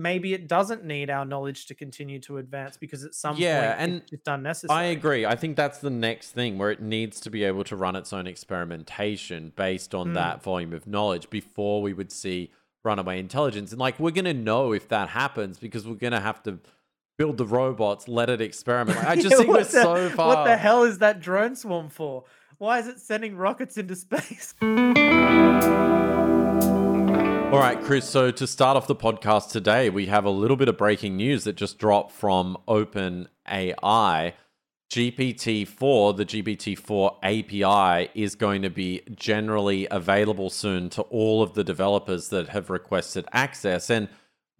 maybe it doesn't need our knowledge to continue to advance because at some Yeah, point and it's just unnecessary. I agree. I think that's the next thing where it needs to be able to run its own experimentation based on Mm. that volume of knowledge before we would see runaway intelligence. And like we're gonna know if that happens because we're gonna have to build the robots, let it experiment. Like, I just Yeah, think we're the- so far. What the hell is that drone swarm for? Why is it sending rockets into space? All right, Chris. So to start off the podcast today, we have a little bit of breaking news that just dropped from OpenAI. GPT-4, the GPT-4 API, is going to be generally available soon to all of the developers that have requested access. And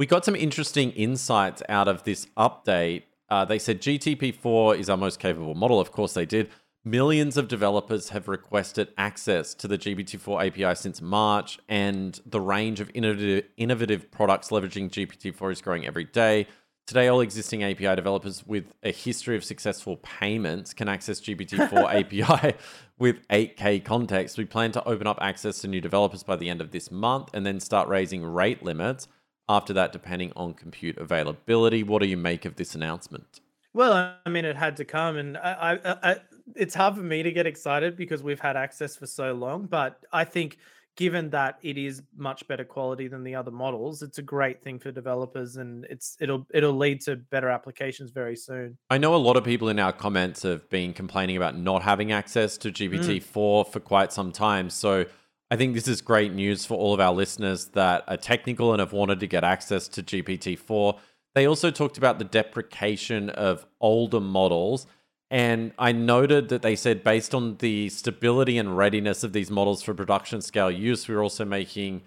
we got some interesting insights out of this update. Uh, they said GTP4 is our most capable model. Of course, they did. Millions of developers have requested access to the GPT-4 API since March, and the range of innovative, innovative products leveraging GPT-4 is growing every day. Today, all existing API developers with a history of successful payments can access GPT-4 API with 8K context. We plan to open up access to new developers by the end of this month and then start raising rate limits after that, depending on compute availability. What do you make of this announcement? Well, I mean, it had to come, and I, I, I, it's hard for me to get excited because we've had access for so long. But I think, given that it is much better quality than the other models, it's a great thing for developers, and it's it'll it'll lead to better applications very soon. I know a lot of people in our comments have been complaining about not having access to mm. GPT-4 for quite some time. So I think this is great news for all of our listeners that are technical and have wanted to get access to GPT-4. They also talked about the deprecation of older models. And I noted that they said, based on the stability and readiness of these models for production scale use, we're also making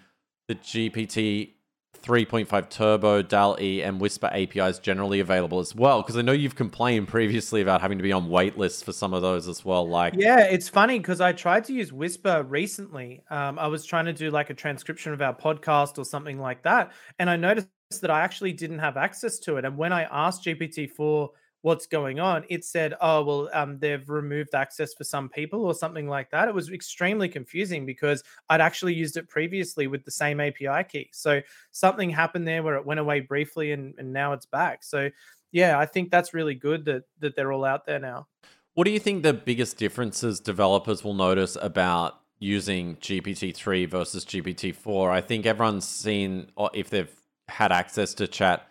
the GPT 3.5 Turbo, DAL E, and Whisper APIs generally available as well. Because I know you've complained previously about having to be on wait lists for some of those as well. Like, Yeah, it's funny because I tried to use Whisper recently. Um, I was trying to do like a transcription of our podcast or something like that, and I noticed that I actually didn't have access to it. And when I asked GPT-4 what's going on, it said, "Oh, well, um, they've removed access for some people or something like that." It was extremely confusing because I'd actually used it previously with the same API key. So something happened there where it went away briefly, and, and now it's back. So yeah, I think that's really good that that they're all out there now. what do you think the biggest differences developers will notice about using GPT-3 versus GPT-4? I think everyone's seen, or if they've had access to chat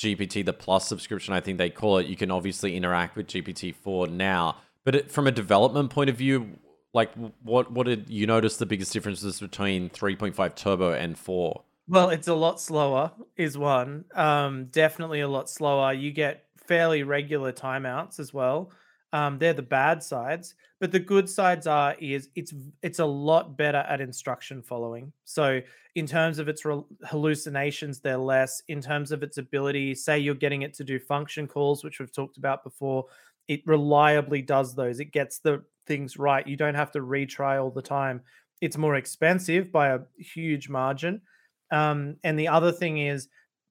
GPT, the plus subscription, I think they call it, you can obviously interact with GPT-4 now. But it, from a development point of view, like what what did you notice the biggest differences between 3.5 Turbo and 4? Well, it's a lot slower, is one. Um, definitely a lot slower. You get fairly regular timeouts as well. Um, they're the bad sides, but the good sides are is it's it's a lot better at instruction following. So in terms of its rel- hallucinations, they're less. In terms of its ability, say you're getting it to do function calls, which we've talked about before, it reliably does those. It gets the things right. You don't have to retry all the time. It's more expensive by a huge margin. Um, and the other thing is,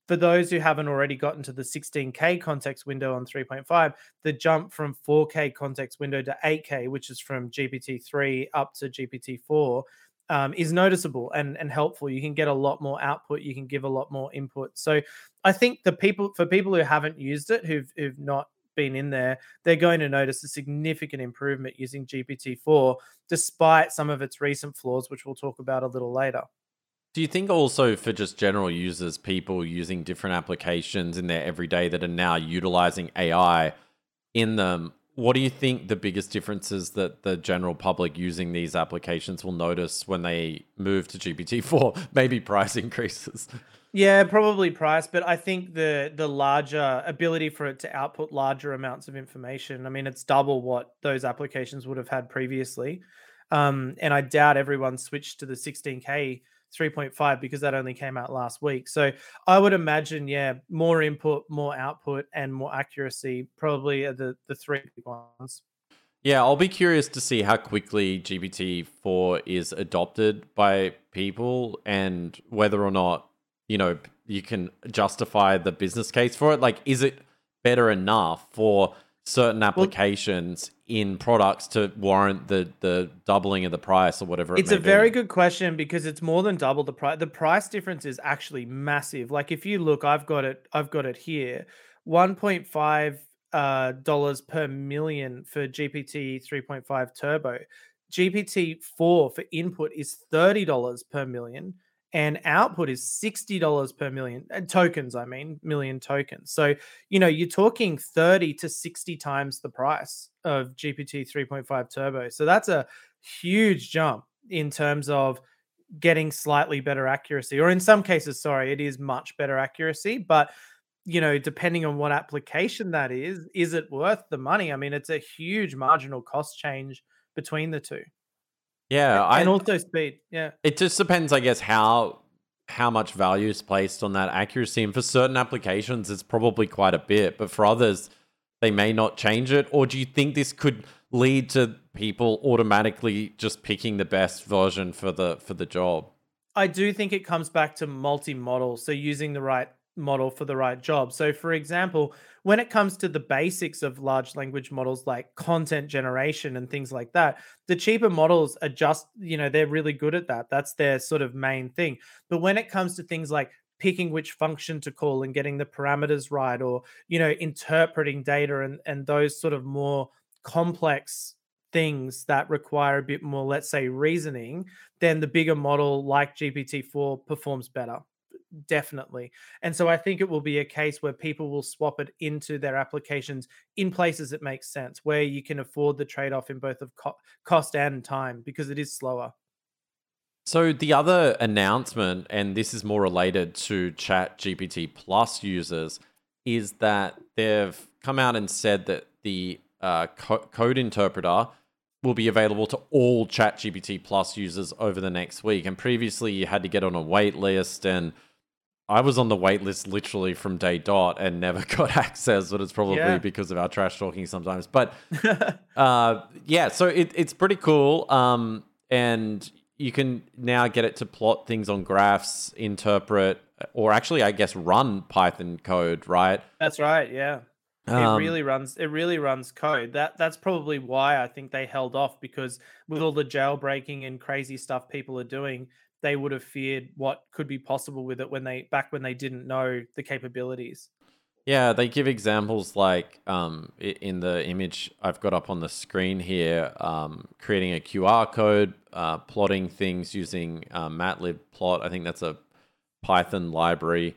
for those who haven't already gotten to the 16K context window on 3.5, the jump from 4K context window to 8K, which is from GPT-3 up to GPT-4, um, is noticeable and, and helpful. You can get a lot more output. You can give a lot more input. So I think the people for people who haven't used it, who've who've not been in there, they're going to notice a significant improvement using GPT-4, despite some of its recent flaws, which we'll talk about a little later. Do you think also for just general users, people using different applications in their everyday that are now utilizing AI in them, what do you think the biggest differences that the general public using these applications will notice when they move to GPT-4? Maybe price increases. Yeah, probably price, but I think the the larger ability for it to output larger amounts of information. I mean, it's double what those applications would have had previously. Um, and I doubt everyone switched to the 16K 3.5 because that only came out last week. So I would imagine, yeah, more input, more output, and more accuracy probably are the the three big ones. Yeah, I'll be curious to see how quickly GPT-4 is adopted by people and whether or not, you know, you can justify the business case for it. Like, is it better enough for certain applications in products to warrant the the doubling of the price or whatever it It's a very good question because it's more than double the price. The price difference is actually massive. Like if you look, I've got it, I've got it here. 1.5 uh, dollars per million for GPT 3.5 Turbo. GPT 4 for input is $30 per million and output is $60 per million uh, tokens, I mean, million tokens. So, you know, you're talking 30 to 60 times the price of GPT 3.5 Turbo. So that's a huge jump in terms of getting slightly better accuracy, or in some cases, sorry, it is much better accuracy. But you know, depending on what application that is, is it worth the money? I mean, it's a huge marginal cost change between the two, Yeah, I and also speed. Yeah, It just depends, I guess, how how much value is placed on that accuracy. And for certain applications, it's probably quite a bit, but for others, they may not change it. Or do you think this could lead to people automatically just picking the best version for the for the job? I do think it comes back to multi-model, so using the right model for the right job. So, for example, when it comes to the basics of large language models like content generation and things like that, the cheaper models are just, you know, they're really good at that. That's their sort of main thing. But when it comes to things like picking which function to call and getting the parameters right, or, you know, interpreting data and, and those sort of more complex things that require a bit more, let's say, reasoning, then the bigger model like GPT-4 performs better definitely. And so I think it will be a case where people will swap it into their applications in places that make sense, where you can afford the trade off in both of co- cost and time because it is slower. So the other announcement, and this is more related to Chat GPT Plus users, is that they've come out and said that the uh, co- code interpreter will be available to all Chat GPT Plus users over the next week. And previously, you had to get on a wait list, and I was on the wait list literally from day dot and never got access, but it's probably Yeah. because of our trash talking sometimes. But uh, yeah, so it, it's pretty cool. Um, and you can now get it to plot things on graphs, interpret, or actually, I guess, run Python code, right? That's right. Yeah. it Um, really runs it really runs code. That that's probably why I think they held off because with all the jailbreaking and crazy stuff people are doing, they would have feared what could be possible with it when they back when they didn't know the capabilities. Yeah, they give examples like um, in the image I've got up on the screen here, um, creating a QR code, uh, plotting things using uh, Matplotlib. I think that's a Python library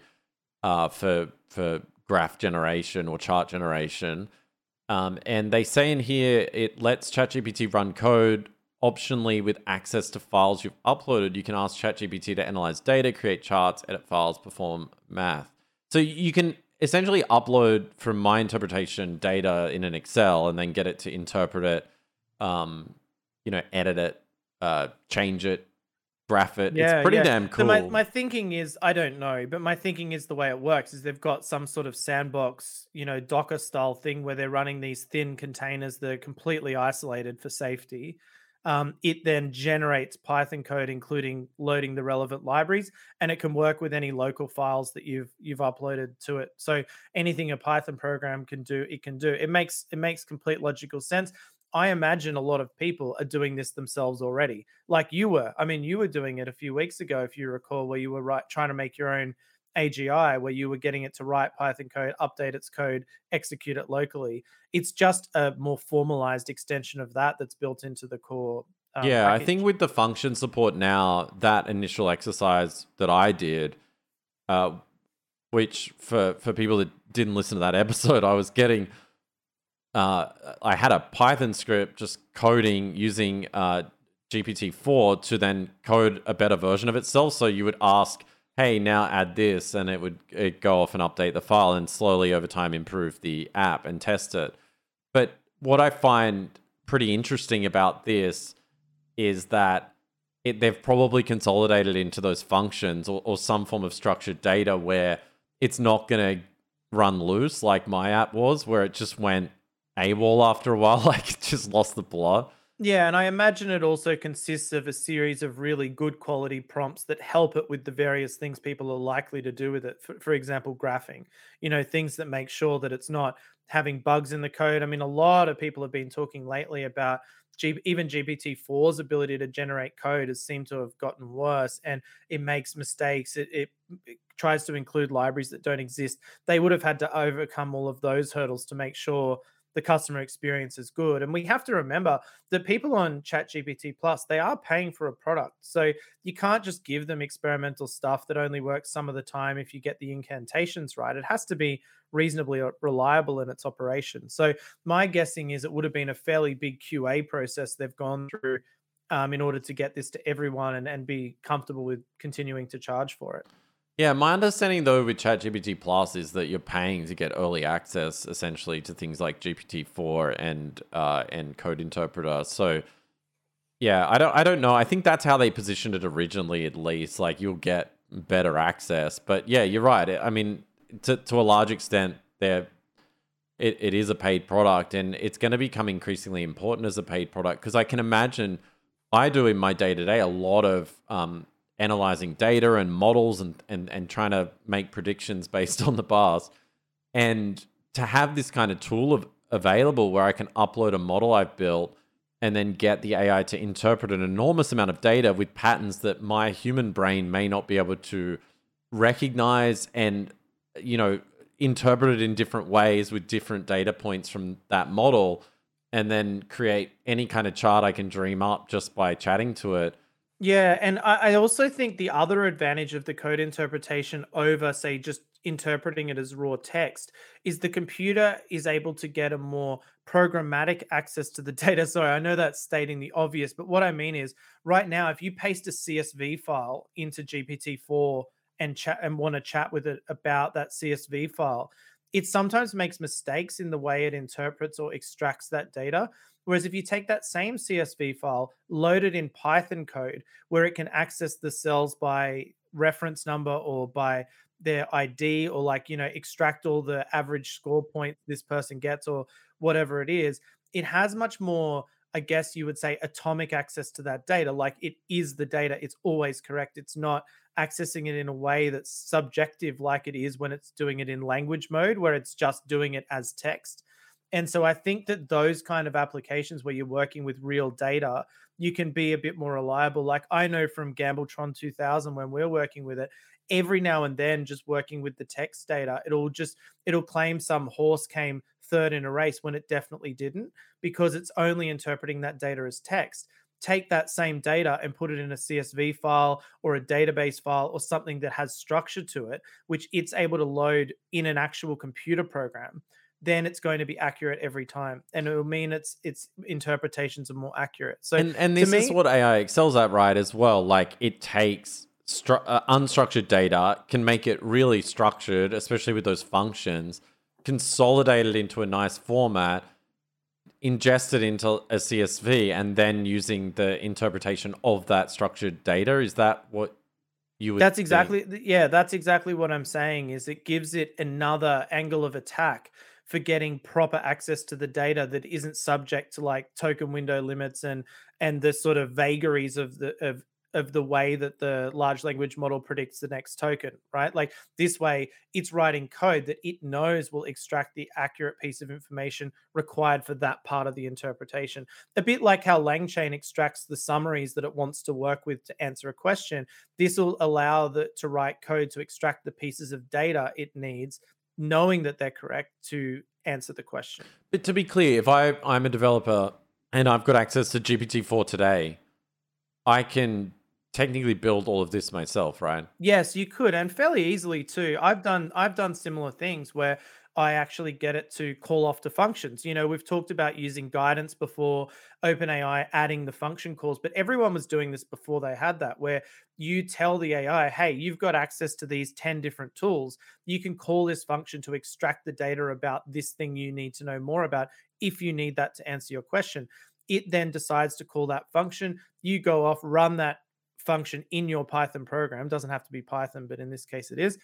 uh, for for graph generation or chart generation. Um, and they say in here it lets ChatGPT run code. Optionally, with access to files you've uploaded, you can ask ChatGPT to analyze data, create charts, edit files, perform math. So you can essentially upload, from my interpretation, data in an Excel and then get it to interpret it, um, you know, edit it, uh, change it, graph it. it's pretty damn So cool. my, my thinking is, I don't know, but my thinking is the way it works is they've got some sort of sandbox, you know, Docker style thing where they're running these thin containers that are completely isolated for safety. Um, it then generates Python code, including loading the relevant libraries, and it can work with any local files that you've you've uploaded to it. So anything a Python program can do, it can do. It makes it makes complete logical sense. I imagine a lot of people are doing this themselves already, like you were. I mean, you were doing it a few weeks ago, if you recall, where you were right, trying to make your own AGI, where you were getting it to write Python code, update its code, execute it locally. It's just a more formalized extension of that that's built into the core. um, yeah, I think with the function support now, that initial exercise that I did, uh, which for for people that didn't listen to that episode, I was getting. Uh, I had a Python script just coding using uh, GPT-4 to then code a better version of itself. So you would ask, "Hey, now add this," and it would it go off and update the file, and slowly over time improve the app and test it. But what I find pretty interesting about this is that it, they've probably consolidated into those functions or, or some form of structured data where it's not going to run loose like my app was, where it just went AWOL after a while, like it just lost the plot. Yeah, and I imagine it also consists of a series of really good quality prompts that help it with the various things people are likely to do with it. For, for example, graphing, you know, things that make sure that it's not having bugs in the code. I mean, a lot of people have been talking lately about G- even GPT-4's ability to generate code has seemed to have gotten worse and it makes mistakes. It, it, it tries to include libraries that don't exist. They would have had to overcome all of those hurdles to make sure the customer experience is good. And we have to remember that people on ChatGPT Plus, they are paying for a product. So you can't just give them experimental stuff that only works some of the time if you get the incantations right. It has to be reasonably uh, reliable in its operation. So my guessing is it would have been a fairly big QA process they've gone through um, in order to get this to everyone and, and be comfortable with continuing to charge for it. Yeah, my understanding though with ChatGPT Plus is that you're paying to get early access essentially to things like GPT-4 and uh, and Code Interpreter. So yeah, I don't I don't know. I think that's how they positioned it originally at least. Like you'll get better access. But yeah, you're right. I mean, to to a large extent, there it, it is a paid product and it's going to become increasingly important as a paid product because I can imagine I do in my day to day a lot of um, analyzing data and models and, and, and trying to make predictions based on the bars. And to have this kind of tool of, available where I can upload a model I've built and then get the AI to interpret an enormous amount of data with patterns that my human brain may not be able to recognize and, you know, interpret it in different ways with different data points from that model and then create any kind of chart I can dream up just by chatting to it yeah, and I, I also think the other advantage of the code interpretation over, say, just interpreting it as raw text is the computer is able to get a more programmatic access to the data. Sorry, I know that's stating the obvious, but what I mean is right now, if you paste a CSV file into GPT-4 and chat and want to chat with it about that CSV file, it sometimes makes mistakes in the way it interprets or extracts that data. Whereas if you take that same CSV file, load it in Python code, where it can access the cells by reference number or by their ID or like, you know, extract all the average score points this person gets or whatever it is, it has much more, I guess you would say, atomic access to that data. Like it is the data, it's always correct. It's not accessing it in a way that's subjective like it is when it's doing it in language mode, where it's just doing it as text. And so I think that those kind of applications where you're working with real data, you can be a bit more reliable. Like I know from Gambletron 2000 when we're working with it, every now and then just working with the text data, it'll just it'll claim some horse came third in a race when it definitely didn't because it's only interpreting that data as text take that same data and put it in a CSV file or a database file or something that has structure to it, which it's able to load in an actual computer program then it's going to be accurate every time, and it will mean its its interpretations are more accurate. So, and, and this me, is what AI excels at, right? As well, like it takes stru- uh, unstructured data, can make it really structured, especially with those functions, consolidate it into a nice format, ingest it into a CSV, and then using the interpretation of that structured data. Is that what you that's exactly think? yeah that's exactly what i'm saying is it gives it another angle of attack for getting proper access to the data that isn't subject to like token window limits and and the sort of vagaries of the of of the way that the large language model predicts the next token, right? Like this way, it's writing code that it knows will extract the accurate piece of information required for that part of the interpretation. A bit like how LangChain extracts the summaries that it wants to work with to answer a question. This will allow the to write code to extract the pieces of data it needs knowing that they're correct to answer the question. But to be clear, if I, I'm a developer and I've got access to GPT-4 today, I can technically build all of this myself, right? Yes, you could, and fairly easily too. I've done I've done similar things where I actually get it to call off to functions. You know, we've talked about using guidance before, OpenAI adding the function calls, but everyone was doing this before they had that, where you tell the AI, hey, you've got access to these 10 different tools. You can call this function to extract the data about this thing you need to know more about if you need that to answer your question. It then decides to call that function. You go off, run that function in your Python program. Doesn't have to be Python, but in this case it is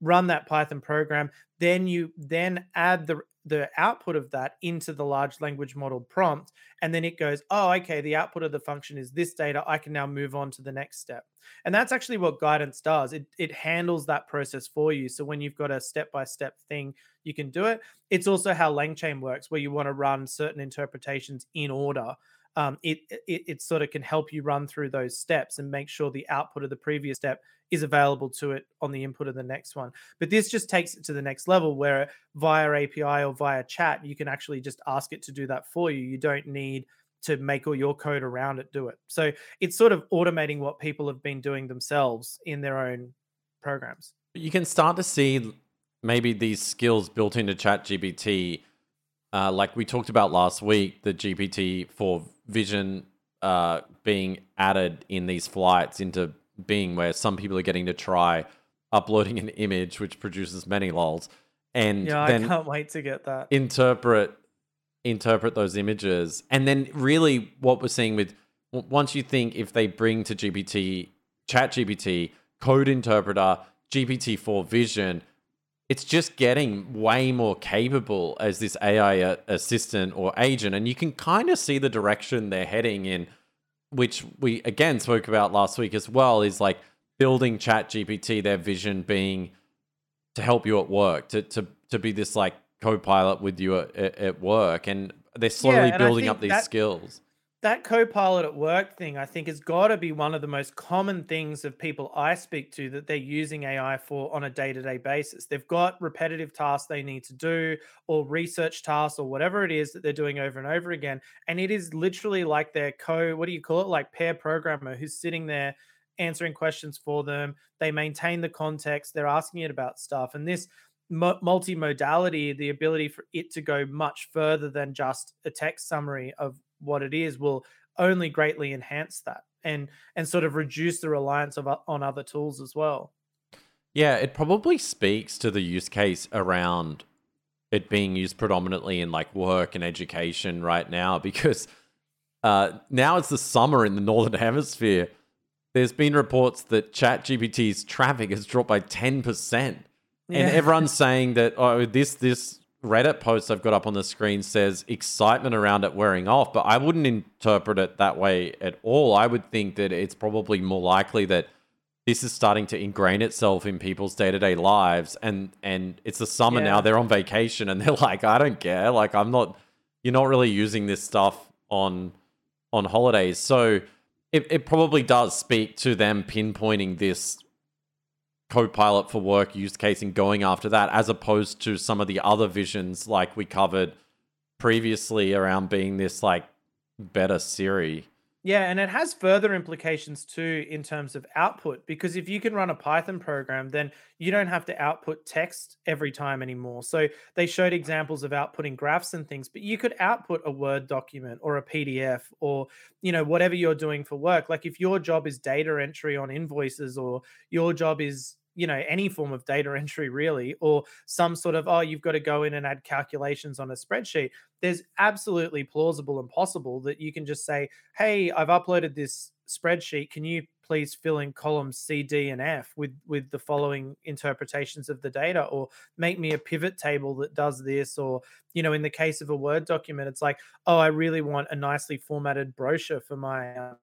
run that Python program. Then you then add the the output of that into the large language model prompt and then it goes oh okay the output of the function is this data i can now move on to the next step. And that's actually what guidance does. It, it handles that process for you. So when you've got a step-by-step thing you can do it. It's also how langchain works where you want to run certain interpretations in order um, it, it it sort of can help you run through those steps and make sure the output of the previous step is available to it on the input of the next one. But this just takes it to the next level where via API or via chat, you can actually just ask it to do that for you. You don't need to make all your code around it do it. So it's sort of automating what people have been doing themselves in their own programs. You can start to see maybe these skills built into ChatGPT, uh, like we talked about last week, the GPT-4 vision uh, being added in these flights into Bing, where some people are getting to try uploading an image which produces many lols, and Yeah, I can't wait to get that. interpret interpret those images and then really what we're seeing with once you think if they bring to gpt chat gpt code interpreter gpt-4 vision it's just getting way more capable as this ai uh, assistant or agent and you can kind of see the direction they're heading in which we again spoke about last week as well is like building chat gpt their vision being to help you at work to to to be this like co-pilot with you at, at, work and they're slowly and building up these that- skills that co-pilot at work thing i think has got to be one of the most common things of people i speak to that they're using ai for on a day-to-day basis. They've got repetitive tasks they need to do or research tasks or whatever it is that they're doing over and over again and it is literally like their co what do you call it? Like pair programmer who's sitting there answering questions for them. They maintain the context. They're asking it about stuff and this mu- multimodality the ability for it to go much further than just a text summary of what it is will only greatly enhance that and and sort of reduce the reliance of on other tools as well. Yeah it probably speaks to the use case around it being used predominantly in like work and education right now because uh, now it's the summer in the northern hemisphere. There's been reports that ChatGPT's traffic has dropped by 10%. And everyone's saying that oh this this Reddit post I've got up on the screen says excitement around it wearing off, but I wouldn't interpret it that way at all. I would think that it's probably more likely that this is starting to ingrain itself in people's day-to-day lives and and it's the summer Yeah. now they're on vacation and they're like I don't care like I'm not you're not really using this stuff on on holidays. So it, it probably does speak to them pinpointing this co-pilot for work use case and going after that as opposed to some of the other visions like we covered previously around being this like better Siri. Yeah, and it has further implications too in terms of output because if you can run a Python program, then you don't have to output text every time anymore. So they showed examples of outputting graphs and things, but you could output a Word document or a PDF or you know whatever you're doing for work. Like if your job is data entry on invoices or your job is you know any form of data entry really or some sort of oh you've got to go in and add calculations on a spreadsheet there's absolutely plausible and possible that you can just say hey i've uploaded this spreadsheet. Can you please fill in columns c d and f with with the following interpretations of the data or make me a pivot table that does this? Or you know in the case of a word document it's like oh i really want a nicely formatted brochure for my um,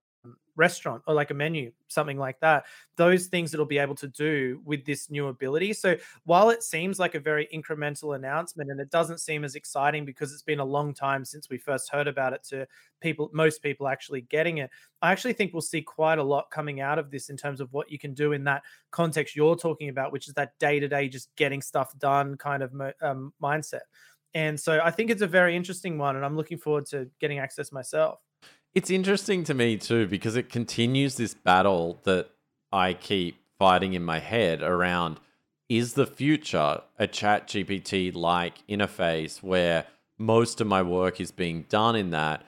restaurant or like a menu something like that those things it'll be able to do with this new ability. So while it seems like a very incremental announcement and it doesn't seem as exciting because it's been a long time since we first heard about it to people most people actually getting it i actually think we'll see quite a lot coming out of this in terms of what you can do in that context you're talking about which is that day-to-day just getting stuff done kind of um, mindset. And so i think it's a very interesting one and i'm looking forward to getting access myself It's interesting to me too because it continues this battle that I keep fighting in my head around is the future a chat GPT like interface where most of my work is being done in that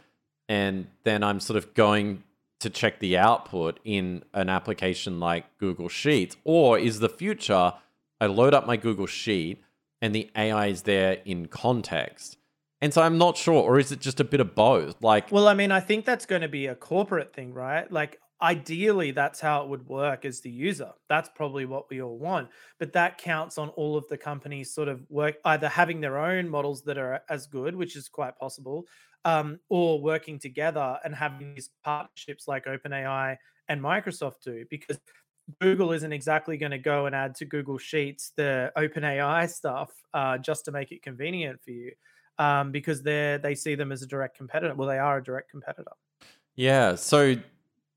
and then I'm sort of going to check the output in an application like Google Sheets or is the future I load up my Google Sheet and the AI is there in context. And so I'm not sure or is it just a bit of both? Like Well, I mean, I think that's going to be a corporate thing, right? Like, ideally that's how it would work as the user that's probably what we all want but that counts on all of the companies sort of work either having their own models that are as good which is quite possible um, or working together and having these partnerships like openai and microsoft do because google isn't exactly going to go and add to google sheets the openai stuff uh, just to make it convenient for you um, because they they see them as a direct competitor well they are a direct competitor. Yeah so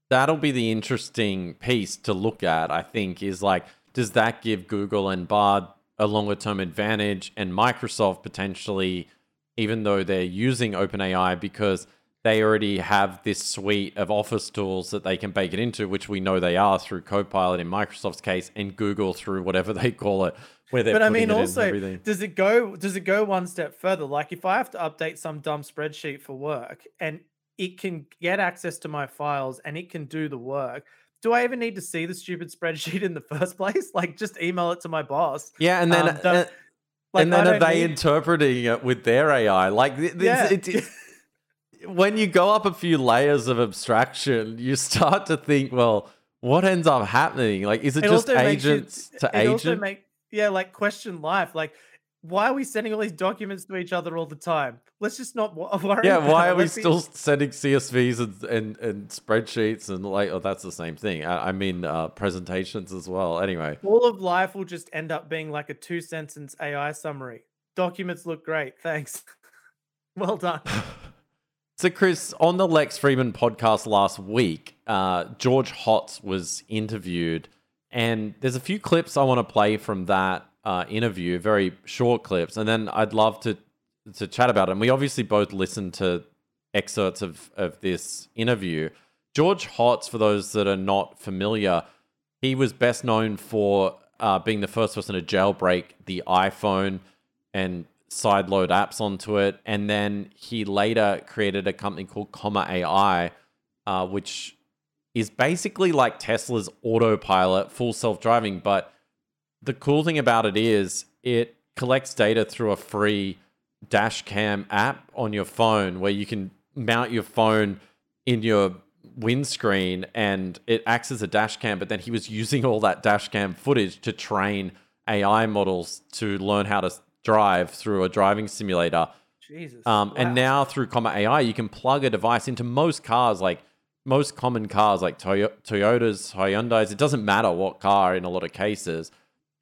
that'll be the interesting piece to look at, I think, is like, does that give Google and Bard a longer term advantage and Microsoft potentially, even though they're using OpenAI because they already have this suite of office tools that they can bake it into, which we know they are through Copilot in Microsoft's case, and Google through whatever they call it, where they're. But I mean, also, does it go? Does it go one step further? Like, if I have to update some dumb spreadsheet for work, and it can get access to my files and it can do the work. Do I even need to see the stupid spreadsheet in the first place? Like, just email it to my boss. Yeah, and then Um, uh, Like, and then are they need- interpreting it with their AI? Like this, Yeah. it, it- when you go up a few layers of abstraction, you start to think, well, what ends up happening? Like, is it, It just makes you- agents to agent? make yeah, like question life. Like, why are we sending all these documents to each other all the time? Let's just not worry. yeah, why are we be- still sending CSVs and, and, and spreadsheets and like, oh, that's the same thing. I, I mean, uh, presentations as well. Anyway, all of life will just end up being like a two sentence AI summary. Documents look great. Thanks. well done. So, Chris, on the Lex Fridman podcast last week, uh, George Hotz was interviewed, and there's a few clips I want to play from that uh, interview, very short clips, and then I'd love to to chat about it. And we obviously both listened to excerpts of of this interview. George Hotz, for those that are not familiar, he was best known for uh, being the first person to jailbreak the iPhone and sideload apps onto it. And then he later created a company called Comma AI, uh, which is basically like Tesla's autopilot, full self driving. But the cool thing about it is it collects data through a free dash cam app on your phone where you can mount your phone in your windscreen and it acts as a dash cam but then he was using all that dash cam footage to train AI models to learn how to drive through a driving simulator Jesus. um, and now through Comma AI, you can plug a device into most cars, like most common cars, like Toyo- Toyotas, Hyundai's. It doesn't matter what car in a lot of cases.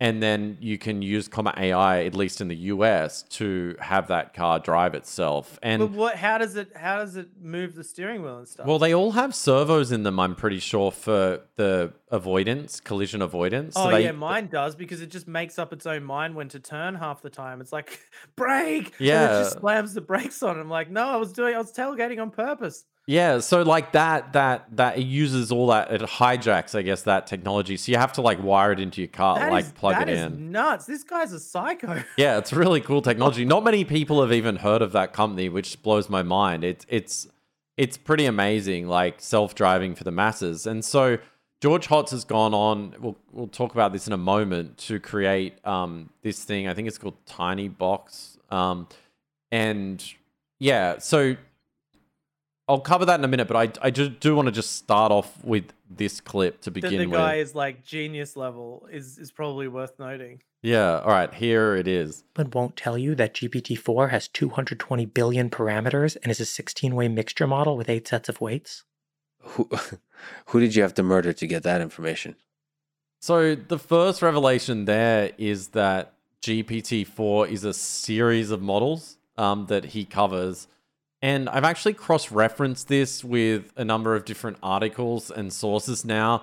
And then you can use Comma AI, at least in the US, to have that car drive itself. And But what? How does it? How does it move the steering wheel and stuff? well, they all have servos in them, I'm pretty sure, for the avoidance, collision avoidance. oh so they, yeah, mine does because it just makes up its own mind when to turn half the time. It's like brake. and Yeah. it just slams the brakes on. I'm like, no, I was doing. I was tailgating on purpose. Yeah, so like that that that it uses all that it hijacks, I guess, that technology. So you have to like wire it into your car, That like is- plug that it is in. Nuts. This guy's a psycho. Yeah, it's really cool technology. Not many people have even heard of that company, which blows my mind. It's it's it's pretty amazing, like self-driving for the masses. And so George Hotz has gone on. We'll we'll talk about this in a moment to create um, this thing. I think it's called Tiny Box. Um, and yeah, so I'll cover that in a minute. But I I just do want to just start off with this clip to that begin the with. guy is like genius level is is probably worth noting. Yeah. All right. Here it is. but won't tell you that GPT-4 has 220 billion parameters and is a 16-way mixture model with eight sets of weights? Who, who did you have to murder to get that information? So the first revelation there is that GPT-4 is a series of models um, that he covers. And I've actually cross-referenced this with a number of different articles and sources now.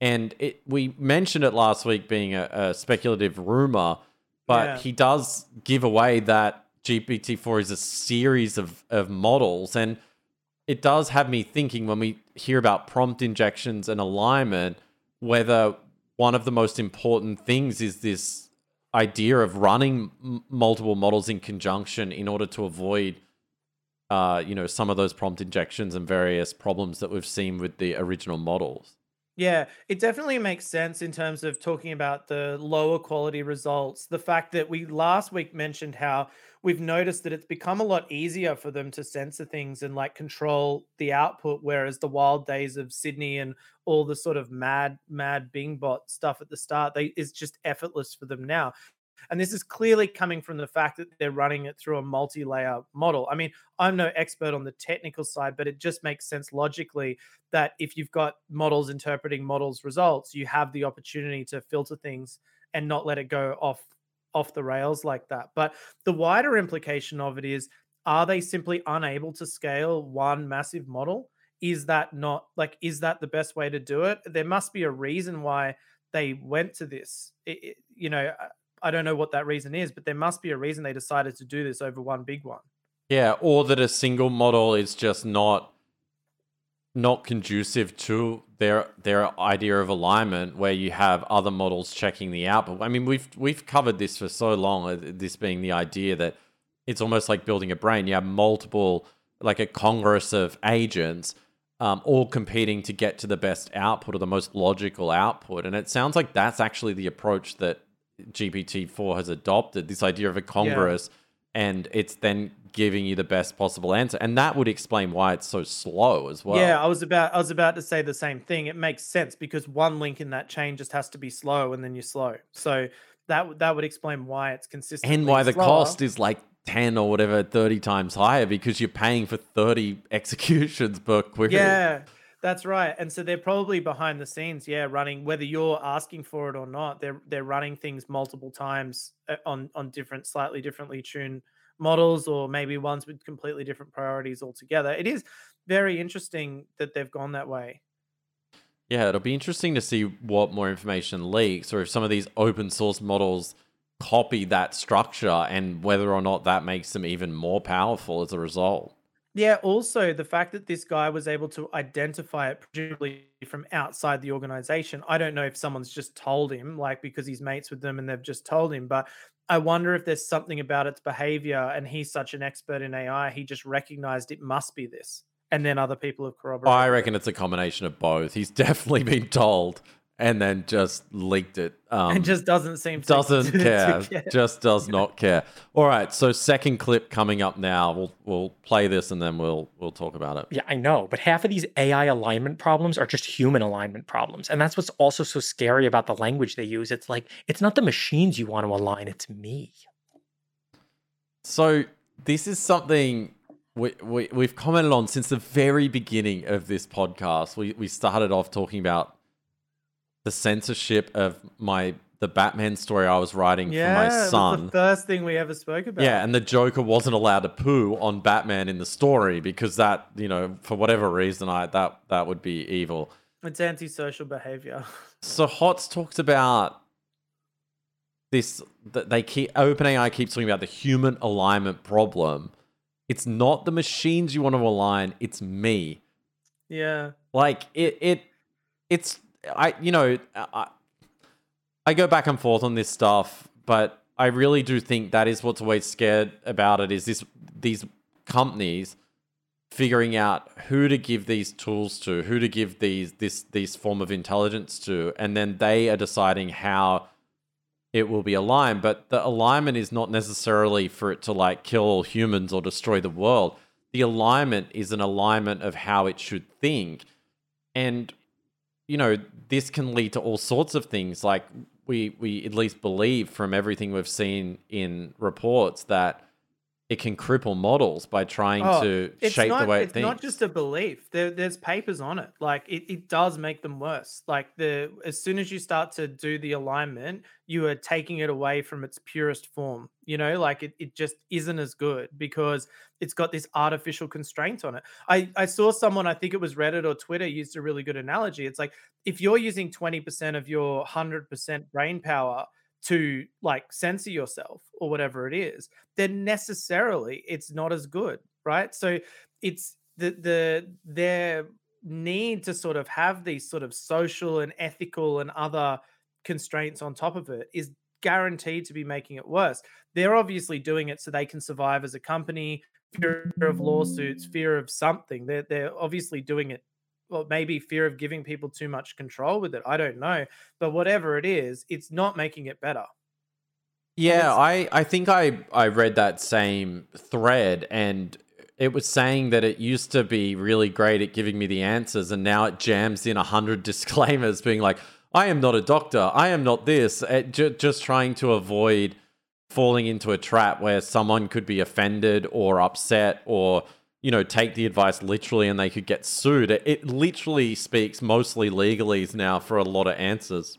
And it, we mentioned it last week being a, a speculative rumor, but Yeah. he does give away that GPT-4 is a series of, of models. And it does have me thinking when we hear about prompt injections and alignment, whether one of the most important things is this idea of running m- multiple models in conjunction in order to avoid uh, you know some of those prompt injections and various problems that we've seen with the original models Yeah, it definitely makes sense in terms of talking about the lower quality results. The fact that we last week mentioned how we've noticed that it's become a lot easier for them to censor things and like control the output, whereas the wild days of Sydney and all the sort of mad, mad Bing bot stuff at the start, they is just effortless for them now. And this is clearly coming from the fact that they're running it through a multi layer model. I mean, I'm no expert on the technical side, but it just makes sense logically that if you've got models interpreting models' results, you have the opportunity to filter things and not let it go off off the rails like that. But the wider implication of it is are they simply unable to scale one massive model? Is that not like is that the best way to do it? There must be a reason why they went to this. It, it, you know, uh, I don't know what that reason is, but there must be a reason they decided to do this over one big one. Yeah, or that a single model is just not not conducive to their their idea of alignment where you have other models checking the output. I mean, we've we've covered this for so long, uh, this being the idea that it's almost like building a brain. You have multiple like a congress of agents um, all competing to get to the best output or the most logical output. And it sounds like that's actually the approach that GPT-4 has adopted this idea of a congress yeah. and it's then giving you the best possible answer. And that would explain why it's so slow as well. Yeah i was about i was about to say the same thing. It makes sense because one link in that chain just has to be slow and then you're slow. So that that would explain why it's consistent and why the cost is like 10 or whatever 30 times higher because you're paying for 30 executions per query. Yeah that's right. And so they're probably behind the scenes, yeah, running whether you're asking for it or not. They're they're running things multiple times uh, on on different slightly differently tuned models or maybe ones with completely different priorities altogether. It is very interesting that they've gone that way. Yeah, it'll be interesting to see what more information leaks or if some of these open source models copy that structure and whether or not that makes them even more powerful as a result. Yeah, also the fact that this guy was able to identify it presumably from outside the organization. I don't know if someone's just told him, like because he's mates with them and they've just told him, but I wonder if there's something about its behavior and he's such an expert in AI, he just recognized it must be this. And then other people have corroborated. I reckon it's a combination of both. He's definitely been told and then just leaked it. Um, and just doesn't seem to, doesn't to, care. To care. Just does not care. All right, so second clip coming up now. We'll we'll play this and then we'll we'll talk about it. Yeah, I know, but half of these AI alignment problems are just human alignment problems, and that's what's also so scary about the language they use. It's like it's not the machines you want to align; it's me. So this is something we, we, we've commented on since the very beginning of this podcast. We, we started off talking about the censorship of my the Batman story I was writing yeah, for my son. Yeah, the first thing we ever spoke about. Yeah, and the Joker wasn't allowed to poo on Batman in the story because that, you know, for whatever reason, I that that would be evil. It's antisocial behavior. so Hotz talks about this that they keep OpenAI keeps talking about the human alignment problem. It's not the machines you want to align, it's me. Yeah. Like it it it's I you know I, I go back and forth on this stuff, but I really do think that is what's always scared about it is this these companies figuring out who to give these tools to, who to give these this this form of intelligence to, and then they are deciding how it will be aligned. But the alignment is not necessarily for it to like kill all humans or destroy the world. The alignment is an alignment of how it should think. And you know, this can lead to all sorts of things. Like we we at least believe from everything we've seen in reports that it can cripple models by trying oh, to shape not, the way it it's thinks. not just a belief. There, there's papers on it. Like it, it does make them worse. Like the as soon as you start to do the alignment, you are taking it away from its purest form. You know, like it, it just isn't as good because it's got this artificial constraint on it. I, I saw someone, I think it was Reddit or Twitter, used a really good analogy. It's like if you're using 20% of your 100% brain power to like censor yourself or whatever it is, then necessarily it's not as good, right? So it's the the their need to sort of have these sort of social and ethical and other constraints on top of it is guaranteed to be making it worse. They're obviously doing it so they can survive as a company, fear of lawsuits, fear of something. They're they're obviously doing it Well, maybe fear of giving people too much control with it. I don't know. But whatever it is, it's not making it better. Yeah, I, I think I, I read that same thread and it was saying that it used to be really great at giving me the answers and now it jams in a hundred disclaimers being like, I am not a doctor, I am not this, eh, it, just trying to avoid falling into a trap where someone could be offended or upset or you know take the advice literally and they could get sued it, it literally speaks mostly legalese now for a lot of answers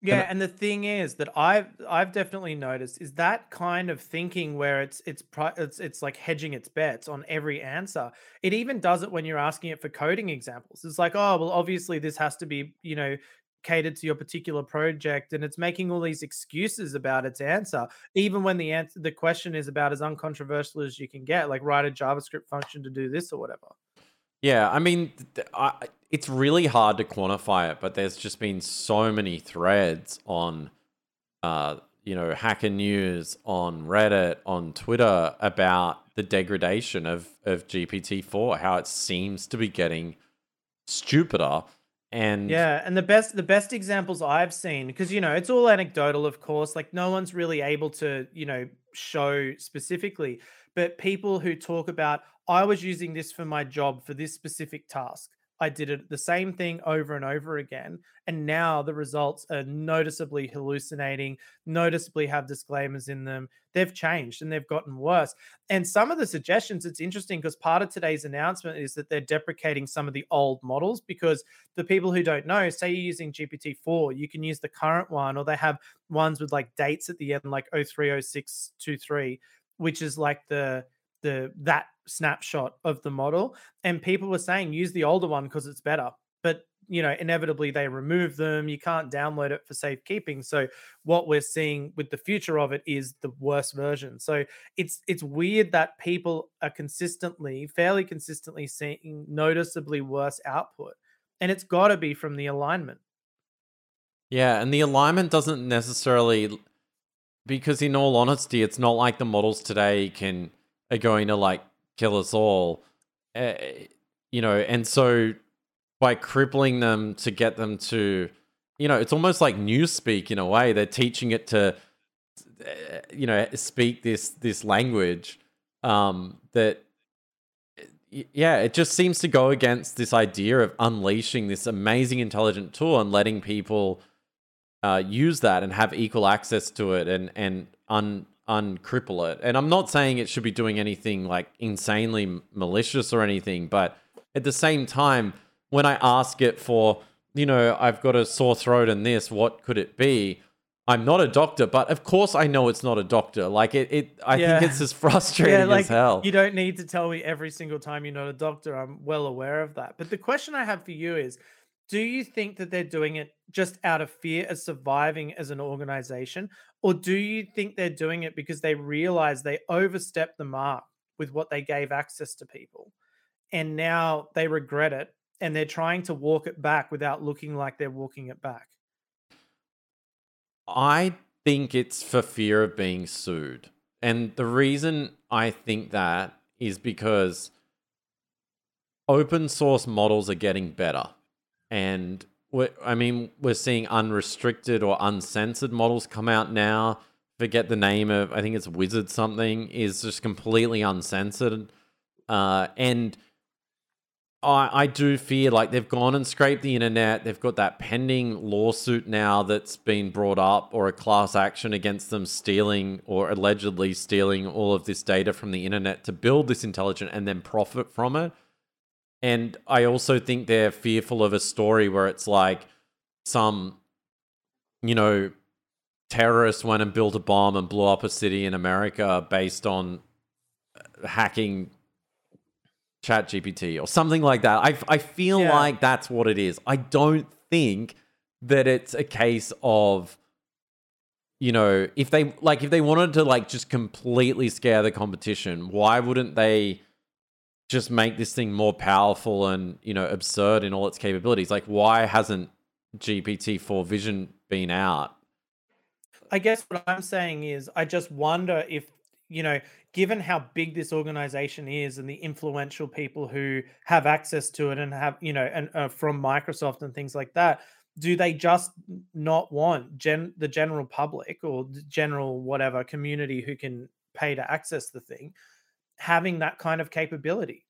Yeah, and the thing is that I've I've definitely noticed is that kind of thinking where it's it's it's it's like hedging its bets on every answer. It even does it when you're asking it for coding examples. It's like, oh, well, obviously this has to be, you know, catered to your particular project, and it's making all these excuses about its answer, even when the answer the question is about as uncontroversial as you can get, like write a JavaScript function to do this or whatever. Yeah, I mean, I, it's really hard to quantify it, but there's just been so many threads on, uh, you know, Hacker News, on Reddit, on Twitter about the degradation of of GPT four, how it seems to be getting stupider, and Yeah, and the best the best examples I've seen because you know it's all anecdotal, of course. Like no one's really able to you know show specifically, but people who talk about I was using this for my job for this specific task. I did it the same thing over and over again, and now the results are noticeably hallucinating, noticeably have disclaimers in them. They've changed and they've gotten worse. And some of the suggestions, it's interesting because part of today's announcement is that they're deprecating some of the old models because the people who don't know, say you're using GPT-4, you can use the current one, or they have ones with like dates at the end, like 030623, which is like the the that snapshot of the model. And people were saying use the older one because it's better. But you know, inevitably they remove them. You can't download it for safekeeping. So what we're seeing with the future of it is the worst version. So it's it's weird that people are consistently, fairly consistently seeing noticeably worse output. And it's got to be from the alignment. yeah, and the alignment doesn't necessarily because in all honesty, it's not like the models today can are going to like kill us all, uh, you know, and so by crippling them to get them to, you know, it's almost like newspeak in a way. They're teaching it to, uh, you know, speak this this language um, that. Yeah, it just seems to go against this idea of unleashing this amazing intelligent tool and letting people uh, use that and have equal access to it and and un uncripple it. And I'm not saying it should be doing anything like insanely malicious or anything, but at the same time, when I ask it for, you know, I've got a sore throat and this, what could it be? I'm not a doctor, but of course I know it's not a doctor. Like it, it I Yeah. think it's as frustrating as hell. You don't need to tell me every single time you're not a doctor. I'm well aware of that. But the question I have for you is do you think that they're doing it just out of fear of surviving as an organization? Or do you think they're doing it because they realize they overstepped the mark with what they gave access to people? And now they regret it and they're trying to walk it back without looking like they're walking it back. I think it's for fear of being sued. And the reason I think that is because open source models are getting better. And I mean, we're seeing unrestricted or uncensored models come out now. Forget the name of, I think it's Wizard something, is just completely uncensored. Uh, and I, I do fear like they've gone and scraped the internet. They've got that pending lawsuit now that's been brought up, or a class action against them stealing or allegedly stealing all of this data from the internet to build this intelligent and then profit from it. And I also think they're fearful of a story where it's like some, you know, terrorist went and built a bomb and blew up a city in America based on uh, hacking chat gpt or something like that i, I feel Yeah. like that's what it is i don't think that it's a case of you know if they like if they wanted to like just completely scare the competition why wouldn't they just make this thing more powerful and you know absurd in all its capabilities? Like why hasn't gpt-4 vision been out? I guess what I'm saying is, I just wonder if you know, given how big this organization is and the influential people who have access to it and have, you know, and uh, from Microsoft and things like that, do they just not want gen the general public or general whatever community who can pay to access the thing having that kind of capability?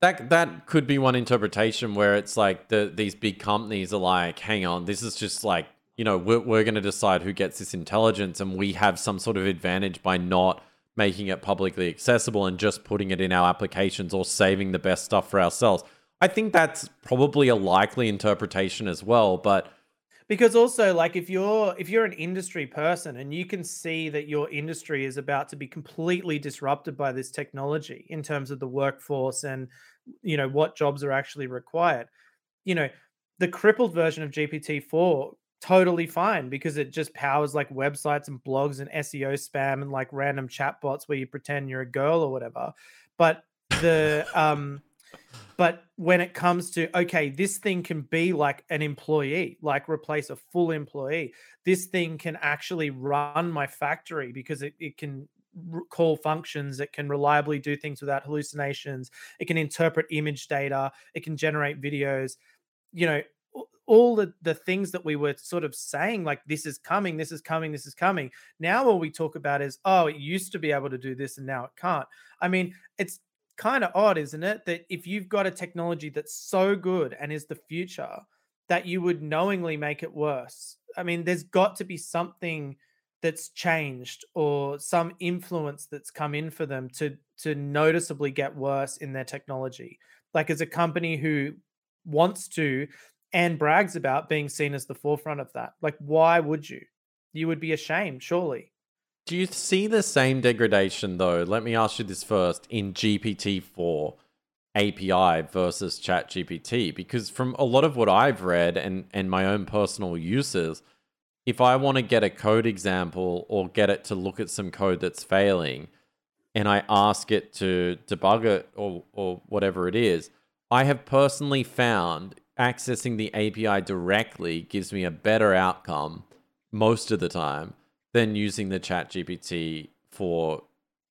That that could be one interpretation where it's like the these big companies are like, hang on, this is just like you know we're we're going to decide who gets this intelligence, and we have some sort of advantage by not making it publicly accessible and just putting it in our applications or saving the best stuff for ourselves. I think that's probably a likely interpretation as well, but because also like if you're if you're an industry person and you can see that your industry is about to be completely disrupted by this technology in terms of the workforce and you know what jobs are actually required you know the crippled version of gpt-4 totally fine because it just powers like websites and blogs and seo spam and like random chatbots where you pretend you're a girl or whatever. But the um but when it comes to okay this thing can be like an employee like replace a full employee this thing can actually run my factory because it, it can call functions it can reliably do things without hallucinations it can interpret image data it can generate videos. You know all the, the things that we were sort of saying like this is coming this is coming this is coming. Now all we talk about is oh it used to be able to do this and now it can't. I mean it's kind of odd, isn't it? That if you've got a technology that's so good and is the future, that you would knowingly make it worse. I mean, there's got to be something that's changed or some influence that's come in for them to to noticeably get worse in their technology. Like as a company who wants to and brags about being seen as the forefront of that. Like why would you? You would be ashamed, surely. Do you see the same degradation though? Let me ask you this first in GPT-4 API versus ChatGPT because from a lot of what I've read and and my own personal uses, if I want to get a code example or get it to look at some code that's failing and I ask it to debug it or or whatever it is, I have personally found accessing the API directly gives me a better outcome most of the time than using the chat GPT for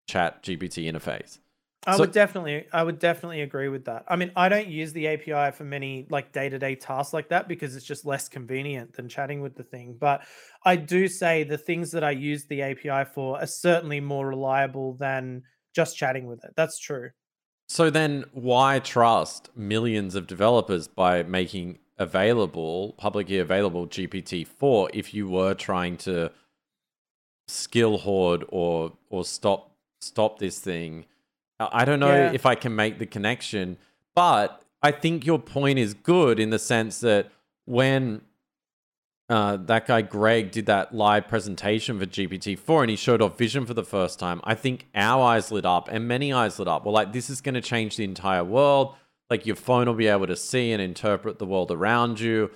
chat GPT interface. I so, would definitely I would definitely agree with that. I mean, I don't use the API for many like day-to-day tasks like that because it's just less convenient than chatting with the thing. But I do say the things that I use the API for are certainly more reliable than just chatting with it. That's true. So then why trust millions of developers by making available publicly available GPT-4 if you were trying to skill hoard or or stop stop this thing. I don't know yeah. if I can make the connection, but I think your point is good in the sense that when uh, that guy Greg did that live presentation for GPT-4 and he showed off vision for the first time, I think our eyes lit up and many eyes lit up. Well, like this is going to change the entire world. Like your phone will be able to see and interpret the world around you,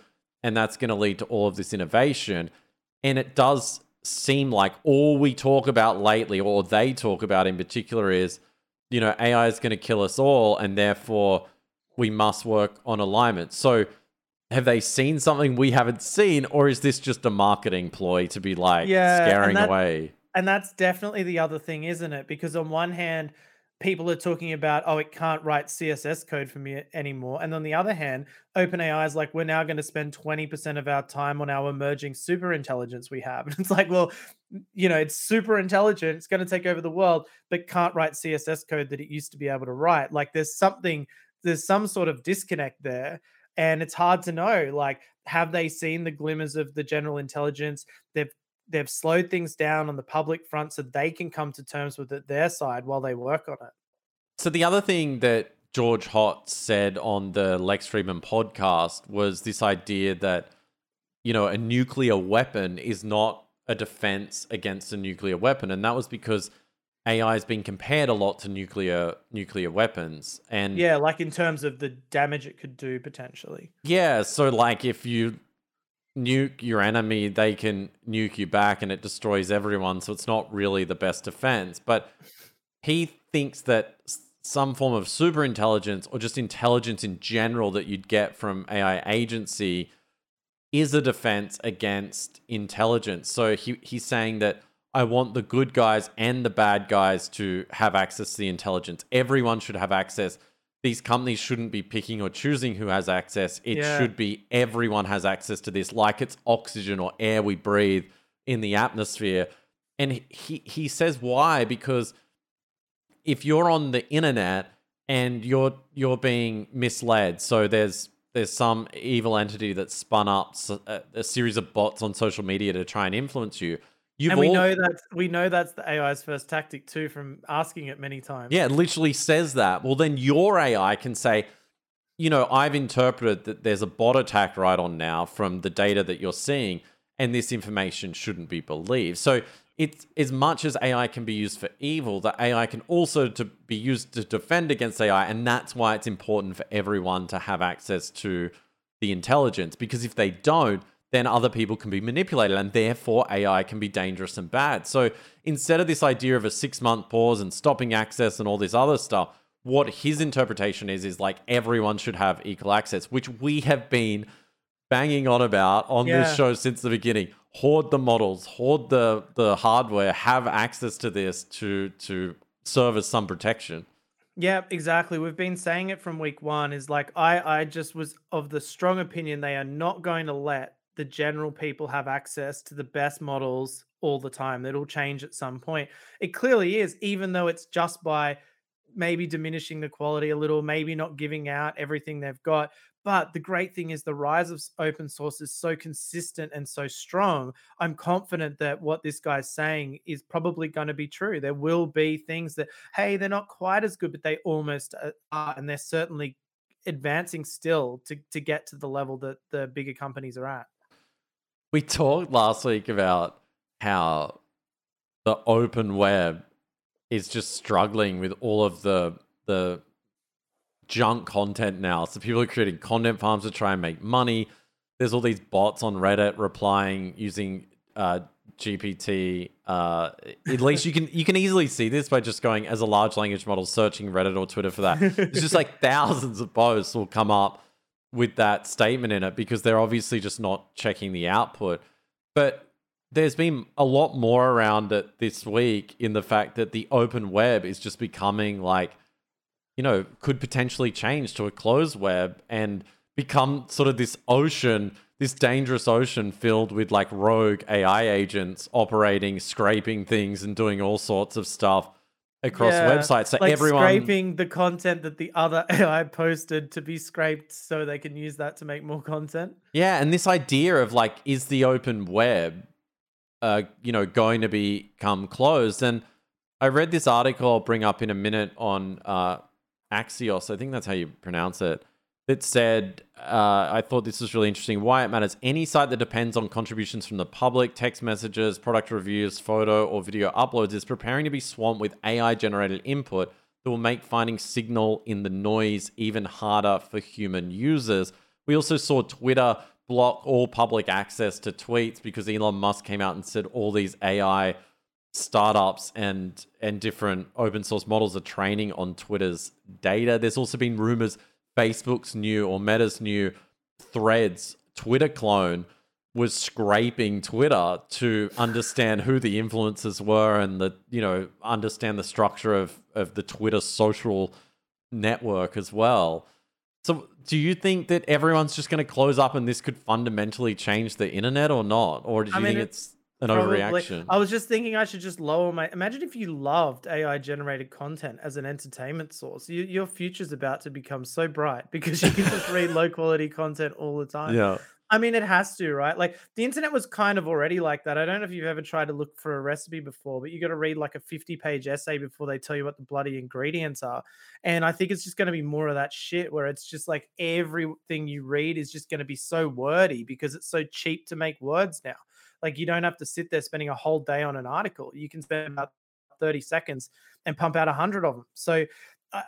and that's going to lead to all of this innovation. And it does seem like all we talk about lately, or they talk about in particular, is you know AI is going to kill us all, and therefore we must work on alignment. So have they seen something we haven't seen, or is this just a marketing ploy to be like yeah, scaring that, away? And that's definitely the other thing, isn't it? Because on one hand, people are talking about, oh, it can't write CSS code for me anymore. And on the other hand, OpenAI is like, we're now going to spend 20% of our time on our emerging super intelligence we have. And it's like, well, you know, it's super intelligent, it's going to take over the world, but can't write CSS code that it used to be able to write. Like there's something, there's some sort of disconnect there. And it's hard to know, like, have they seen the glimmers of the general intelligence? They've they've slowed things down on the public front so they can come to terms with it their side while they work on it. So the other thing that George Hotz said on the Lex Fridman podcast was this idea that you know a nuclear weapon is not a defense against a nuclear weapon and that was because AI has been compared a lot to nuclear nuclear weapons and yeah like in terms of the damage it could do potentially yeah so like if you nuke your enemy, they can nuke you back and it destroys everyone. So it's not really the best defense. But he thinks that some form of super intelligence or just intelligence in general that you'd get from AI agency is a defense against intelligence. So he, he's saying that I want the good guys and the bad guys to have access to the intelligence. Everyone should have access. These companies shouldn't be picking or choosing who has access. It Yeah. should be everyone has access to this, like it's oxygen or air we breathe in the atmosphere. And he he says why because if you're on the internet and you're you're being misled, so there's there's some evil entity that spun up uh, a series of bots on social media to try and influence you. You've and we all- know that we know that's the AI's first tactic too, from asking it many times. Yeah, it literally says that. Well, then your AI can say, you know, I've interpreted that there's a bot attack right on now from the data that you're seeing, and this information shouldn't be believed. So it's as much as AI can be used for evil, that AI can also to be used to defend against AI, and that's why it's important for everyone to have access to the intelligence. Because if they don't, then other people can be manipulated, and therefore AI can be dangerous and bad. So instead of this idea of a six month pause and stopping access and all this other stuff, what his interpretation is is like everyone should have equal access, which we have been banging on about on Yeah. this show since the beginning. Hoard the models, hoard the the hardware, have access to this to to serve as some protection. Yeah, exactly. We've been saying it from week one. Is like I, I just was of the strong opinion they are not going to let the general people have access to the best models all the time. It'll change at some point. It clearly is, even though it's just by maybe diminishing the quality a little, maybe not giving out everything they've got. But the great thing is the rise of open source is so consistent and so strong. I'm confident that what this guy's saying is probably going to be true. There will be things that, hey, they're not quite as good, but they almost uh, are. And they're certainly advancing still to, to get to the level that the bigger companies are at. We talked last week about how the open web is just struggling with all of the the junk content now. So people are creating content farms to try and make money. There's all these bots on Reddit replying using uh, GPT. Uh, at least you can you can easily see this by just going as a large language model, searching Reddit or Twitter for that. It's just like thousands of posts will come up with that statement in it because they're obviously just not checking the output. But there's been a lot more around it this week in the fact that the open web is just becoming like, you know, could potentially change to a closed web and become sort of this ocean, this dangerous ocean filled with like rogue AI agents operating, scraping things, and doing all sorts of stuff across Yeah, websites. So like everyone. scraping the content that the other AI posted to be scraped so they can use that to make more content. Yeah, and this idea of like, is the open web, uh, you know, going to become closed? And I read this article I'll bring up in a minute on uh, Axios. I think that's how you pronounce it. That said, uh, I thought this was really interesting. Why it matters. Any site that depends on contributions from the public, text messages, product reviews, photo, or video uploads is preparing to be swamped with AI generated input that will make finding signal in the noise even harder for human users. We also saw Twitter block all public access to tweets because Elon Musk came out and said all these AI startups and and different open source models are training on Twitter's data. There's also been rumors Facebook's new or Meta's new Threads Twitter clone was scraping Twitter to understand who the influencers were and the you know understand the structure of of the Twitter social network as well. So, do you think that everyone's just going to close up and this could fundamentally change the internet or not? Or do you I mean, think it's it's an Probably. overreaction? I was just thinking I should just lower my. Imagine if you loved AI generated content as an entertainment source. You, your future's about to become so bright because you can just read low quality content all the time. yeah. I mean, it has to, right? Like the internet was kind of already like that. I don't know if you've ever tried to look for a recipe before, but you got to read like a 50 page essay before they tell you what the bloody ingredients are. And I think it's just going to be more of that shit where it's just like everything you read is just going to be so wordy because it's so cheap to make words now. Like you don't have to sit there spending a whole day on an article. You can spend about 30 seconds and pump out 100 of them. So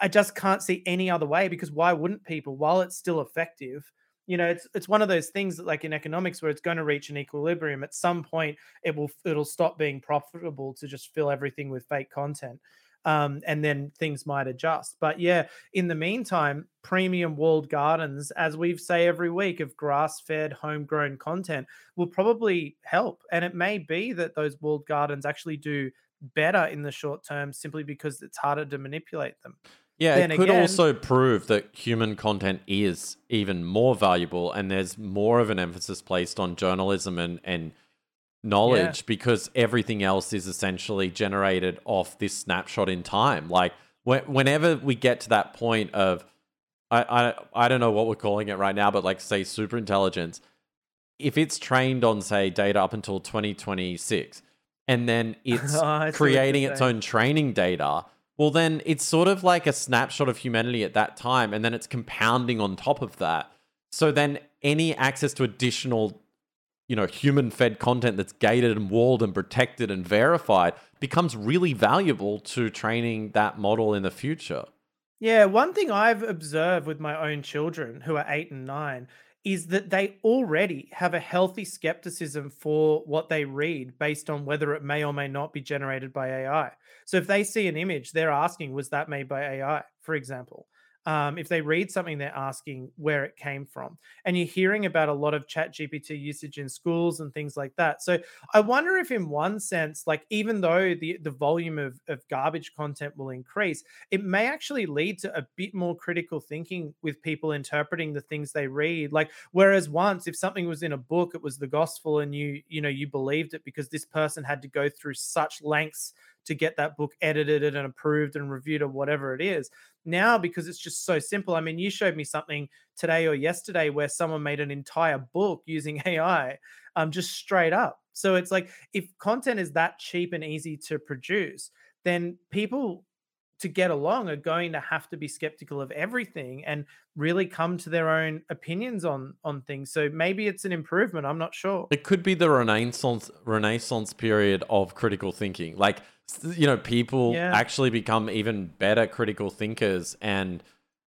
I just can't see any other way because why wouldn't people, while it's still effective, you know it's it's one of those things that like in economics where it's going to reach an equilibrium at some point it will it'll stop being profitable to just fill everything with fake content um, and then things might adjust. But yeah, in the meantime, premium walled gardens, as we say every week, of grass fed, homegrown content will probably help. And it may be that those walled gardens actually do better in the short term simply because it's harder to manipulate them. Yeah, Then it could again- also prove that human content is even more valuable and there's more of an emphasis placed on journalism and, and knowledge because everything else is essentially generated off this snapshot in time. Like wh- whenever we get to that point of, I, I, I don't know what we're calling it right now, but like say super intelligence, if it's trained on say data up until 2026 and then oh, it's Oh, I see what creating its own training data, well, then it's sort of like a snapshot of humanity at that time, and then it's compounding on top of that. So then any access to additional, you know, human fed content that's gated and walled and protected and verified becomes really valuable to training that model in the future. Yeah, one thing I've observed with my own children who are eight and nine is that they already have a healthy skepticism for what they read based on whether it may or may not be generated by AI. So if they see an image, they're asking, was that made by AI, for example? Um, if they read something, they're asking where it came from. And you're hearing about a lot of chat GPT usage in schools and things like that. So I wonder if, in one sense, like even though the, the volume of, of garbage content will increase, it may actually lead to a bit more critical thinking with people interpreting the things they read like whereas once if something was in a book it was the gospel and you you know you believed it because this person had to go through such lengths to get that book edited and approved and reviewed or whatever it is. Now because it's just so simple i mean you showed me something today or yesterday where someone made an entire book using ai um just straight up. So it's like if content is that cheap and easy to produce then people to get along are going to have to be skeptical of everything and really come to their own opinions on on things. So maybe it's an improvement i'm not sure. It could be the renaissance renaissance period of critical thinking. Like you know, people Yeah. actually become even better critical thinkers and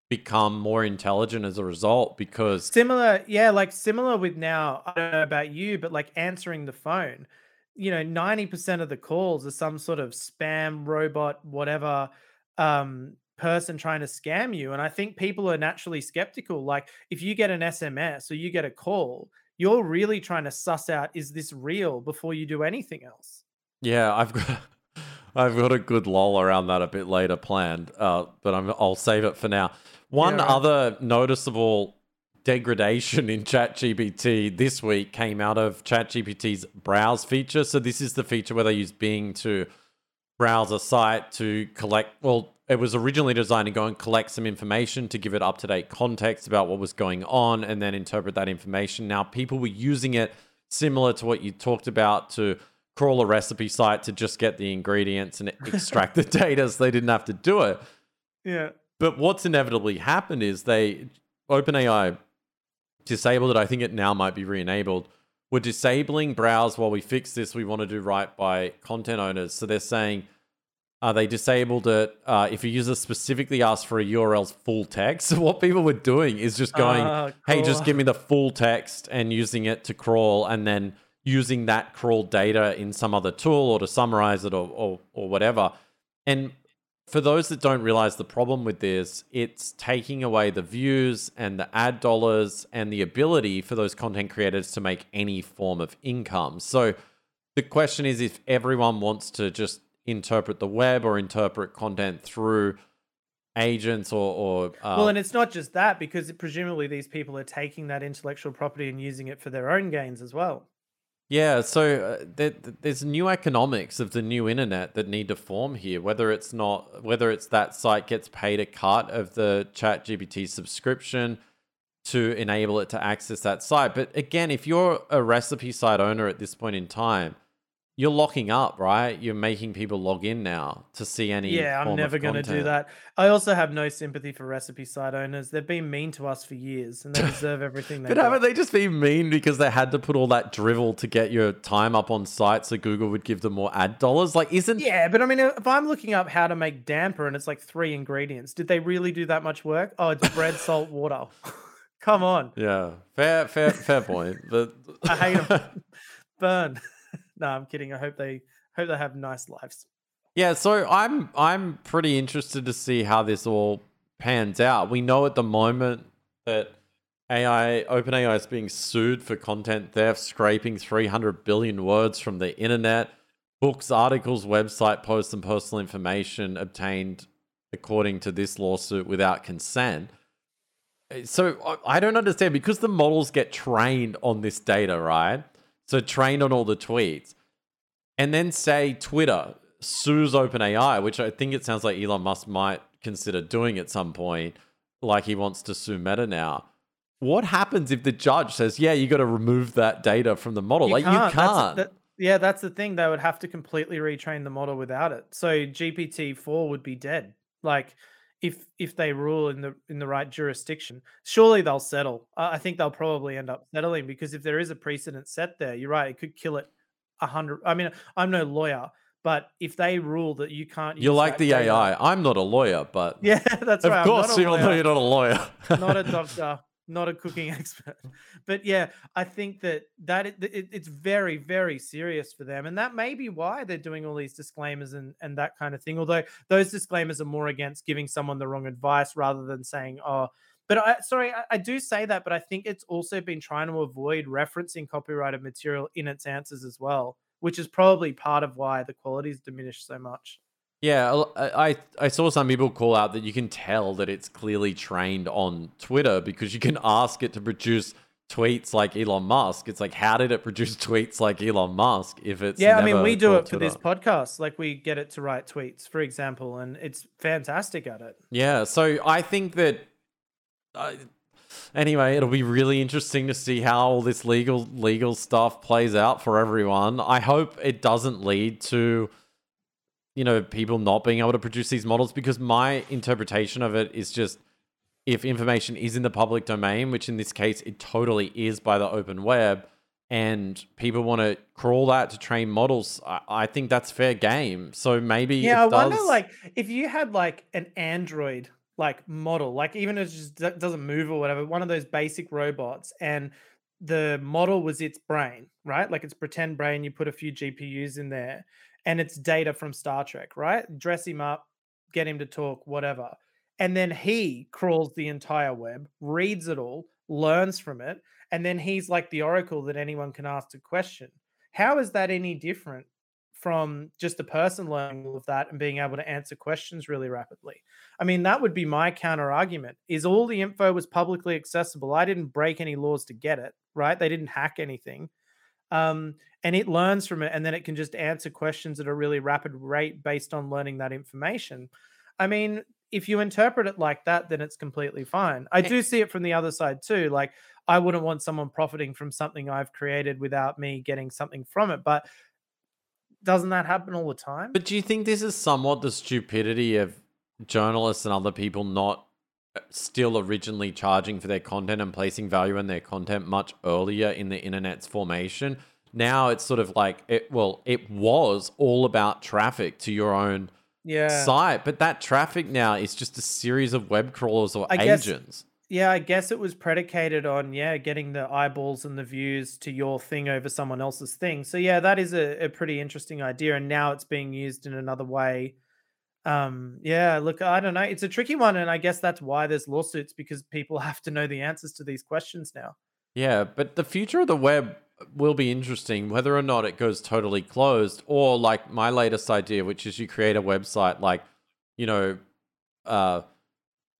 become more intelligent as a result because similar yeah like similar with now i don't know about you but like answering the phone. You know 90% of the calls are some sort of spam robot whatever um person trying to scam you and i think people are naturally skeptical. Like if you get an sms or you get a call you're really trying to suss out is this real before you do anything else? Yeah, I've got I've got a good lol around that a bit later planned, uh, but I'm, I'll save it for now. One right. other noticeable degradation in ChatGPT this week came out of ChatGPT's browse feature. So this is the feature where they use Bing to browse a site to collect. Well, it was originally designed to go and collect some information to give it up to date context about what was going on and then interpret that information. Now, people were using it similar to what you talked about to crawl a recipe site to just get the ingredients and extract the data so they didn't have to do it. yeah But what's inevitably happened is they OpenAI disabled it. I think it now might be re-enabled. We're disabling browse while we fix this. We want to do right by content owners. So they're saying uh, they disabled it uh, if a user specifically asks for a URL's full text. So what people were doing is just going, Ah, "Hey, just give me the full text," and using it to crawl, and then using that crawl data in some other tool or to summarize it or or, or whatever. And for those that don't realize the problem with this, it's taking away the views and the ad dollars and the ability for those content creators to make any form of income. So the question is if everyone wants to just interpret the web or interpret content through agents or, or uh, well and it's not just that because presumably these people are taking that intellectual property and using it for their own gains as well Yeah, so uh, there, there's new economics of the new internet that need to form here. Whether it's not, whether it's that site gets paid a cut of the Chat GPT subscription to enable it to access that site. But again, if you're a recipe site owner at this point in time, you're locking up, right? You're making people log in now to see any. Yeah, I'm never going to do that. I also have no sympathy for recipe site owners. They've been mean to us for years, and they deserve everything they But get. haven't they just been mean because they had to put all that drivel to get your time up on site so Google would give them more ad dollars? Like, isn't Yeah, but I mean, if I'm looking up how to make damper and it's like three ingredients, did they really do that much work? Oh, it's bread, salt, water. Come on, Yeah, fair, fair, fair point. But I hate them. Burn. No, I'm kidding. I hope they hope they have nice lives. Yeah, so I'm I'm pretty interested to see how this all pans out. We know at the moment that AI OpenAI is being sued for content theft, scraping 300 billion words from the internet, books, articles, website posts, and personal information obtained according to this lawsuit without consent. So I don't understand because the models get trained on this data, right? So trained on all the tweets. And then say Twitter sues OpenAI, which I think it sounds like Elon Musk might consider doing at some point, like he wants to sue Meta now. What happens if the judge says, "Yeah, you got to remove that data from the model"? like you can't. that- yeah, that's the thing. They would have to completely retrain the model without it. So GPT four would be dead. Like if if they rule in the in the right jurisdiction, surely they'll settle. I think they'll probably end up settling because if there is a precedent set there, you're right. It could kill it a hundred. I mean, I'm no lawyer, but if they rule that you can't, You're like the data- AI. I'm not a lawyer, but Yeah, that's of right. Of course, not even though you're not a lawyer. not a doctor, not a cooking expert. But yeah, I think that that it, it- it's very, very serious for them, and that may be why they're doing all these disclaimers and and that kind of thing. Although those disclaimers are more against giving someone the wrong advice rather than saying, "Oh." But I, sorry, I, I do say that, but I think it's also been trying to avoid referencing copyrighted material in its answers as well, which is probably part of why the quality's diminished so much. Yeah, I I saw some people call out that you can tell that it's clearly trained on Twitter because you can ask it to produce tweets like Elon Musk. It's like, how did it produce tweets like Elon Musk if it's yeah i mean we do it for this Twitter? podcast like we get it to write tweets for example and it's fantastic at it Yeah, so I think that. Uh, anyway, it'll be really interesting to see how all this legal legal stuff plays out for everyone. I hope it doesn't lead to, you know, people not being able to produce these models because my interpretation of it is just if information is in the public domain, which in this case it totally is by the open web, and people want to crawl that to train models, I, I think that's fair game. So maybe yeah i wonder like if you had like an android like model like even if it just doesn't move or whatever one of those basic robots and the model was its brain right like its pretend brain you put a few gpus in there and it's data from star trek right dress him up get him to talk whatever and then he crawls the entire web reads it all learns from it and then he's like the oracle that anyone can ask a question how is that any different from just a person learning all of that and being able to answer questions really rapidly. I mean, that would be my counter argument is all the info was publicly accessible. I didn't break any laws to get it, right? They didn't hack anything. Um, and it learns from it and then it can just answer questions at a really rapid rate based on learning that information. I mean, if you interpret it like that, then it's completely fine. I do see it from the other side too. Like, I wouldn't want someone profiting from something I've created without me getting something from it. But doesn't that happen all the time? But do you think this is somewhat the stupidity of journalists and other people not still originally charging for their content and placing value in their content much earlier in the internet's formation? Now it's sort of like it well, it was all about traffic to your own yeah. site, but that traffic now is just a series of web crawlers or I guess- agents. Yeah, I guess it was predicated on yeah, getting the eyeballs and the views to your thing over someone else's thing. So yeah, that is a, a pretty interesting idea, and now it's being used in another way. Um, yeah, look, I don't know. It's a tricky one, and I guess that's why there's lawsuits because people have to know the answers to these questions now. Yeah, but the future of the web will be interesting, whether or not it goes totally closed, or like my latest idea, which is you create a website like, you know, uh,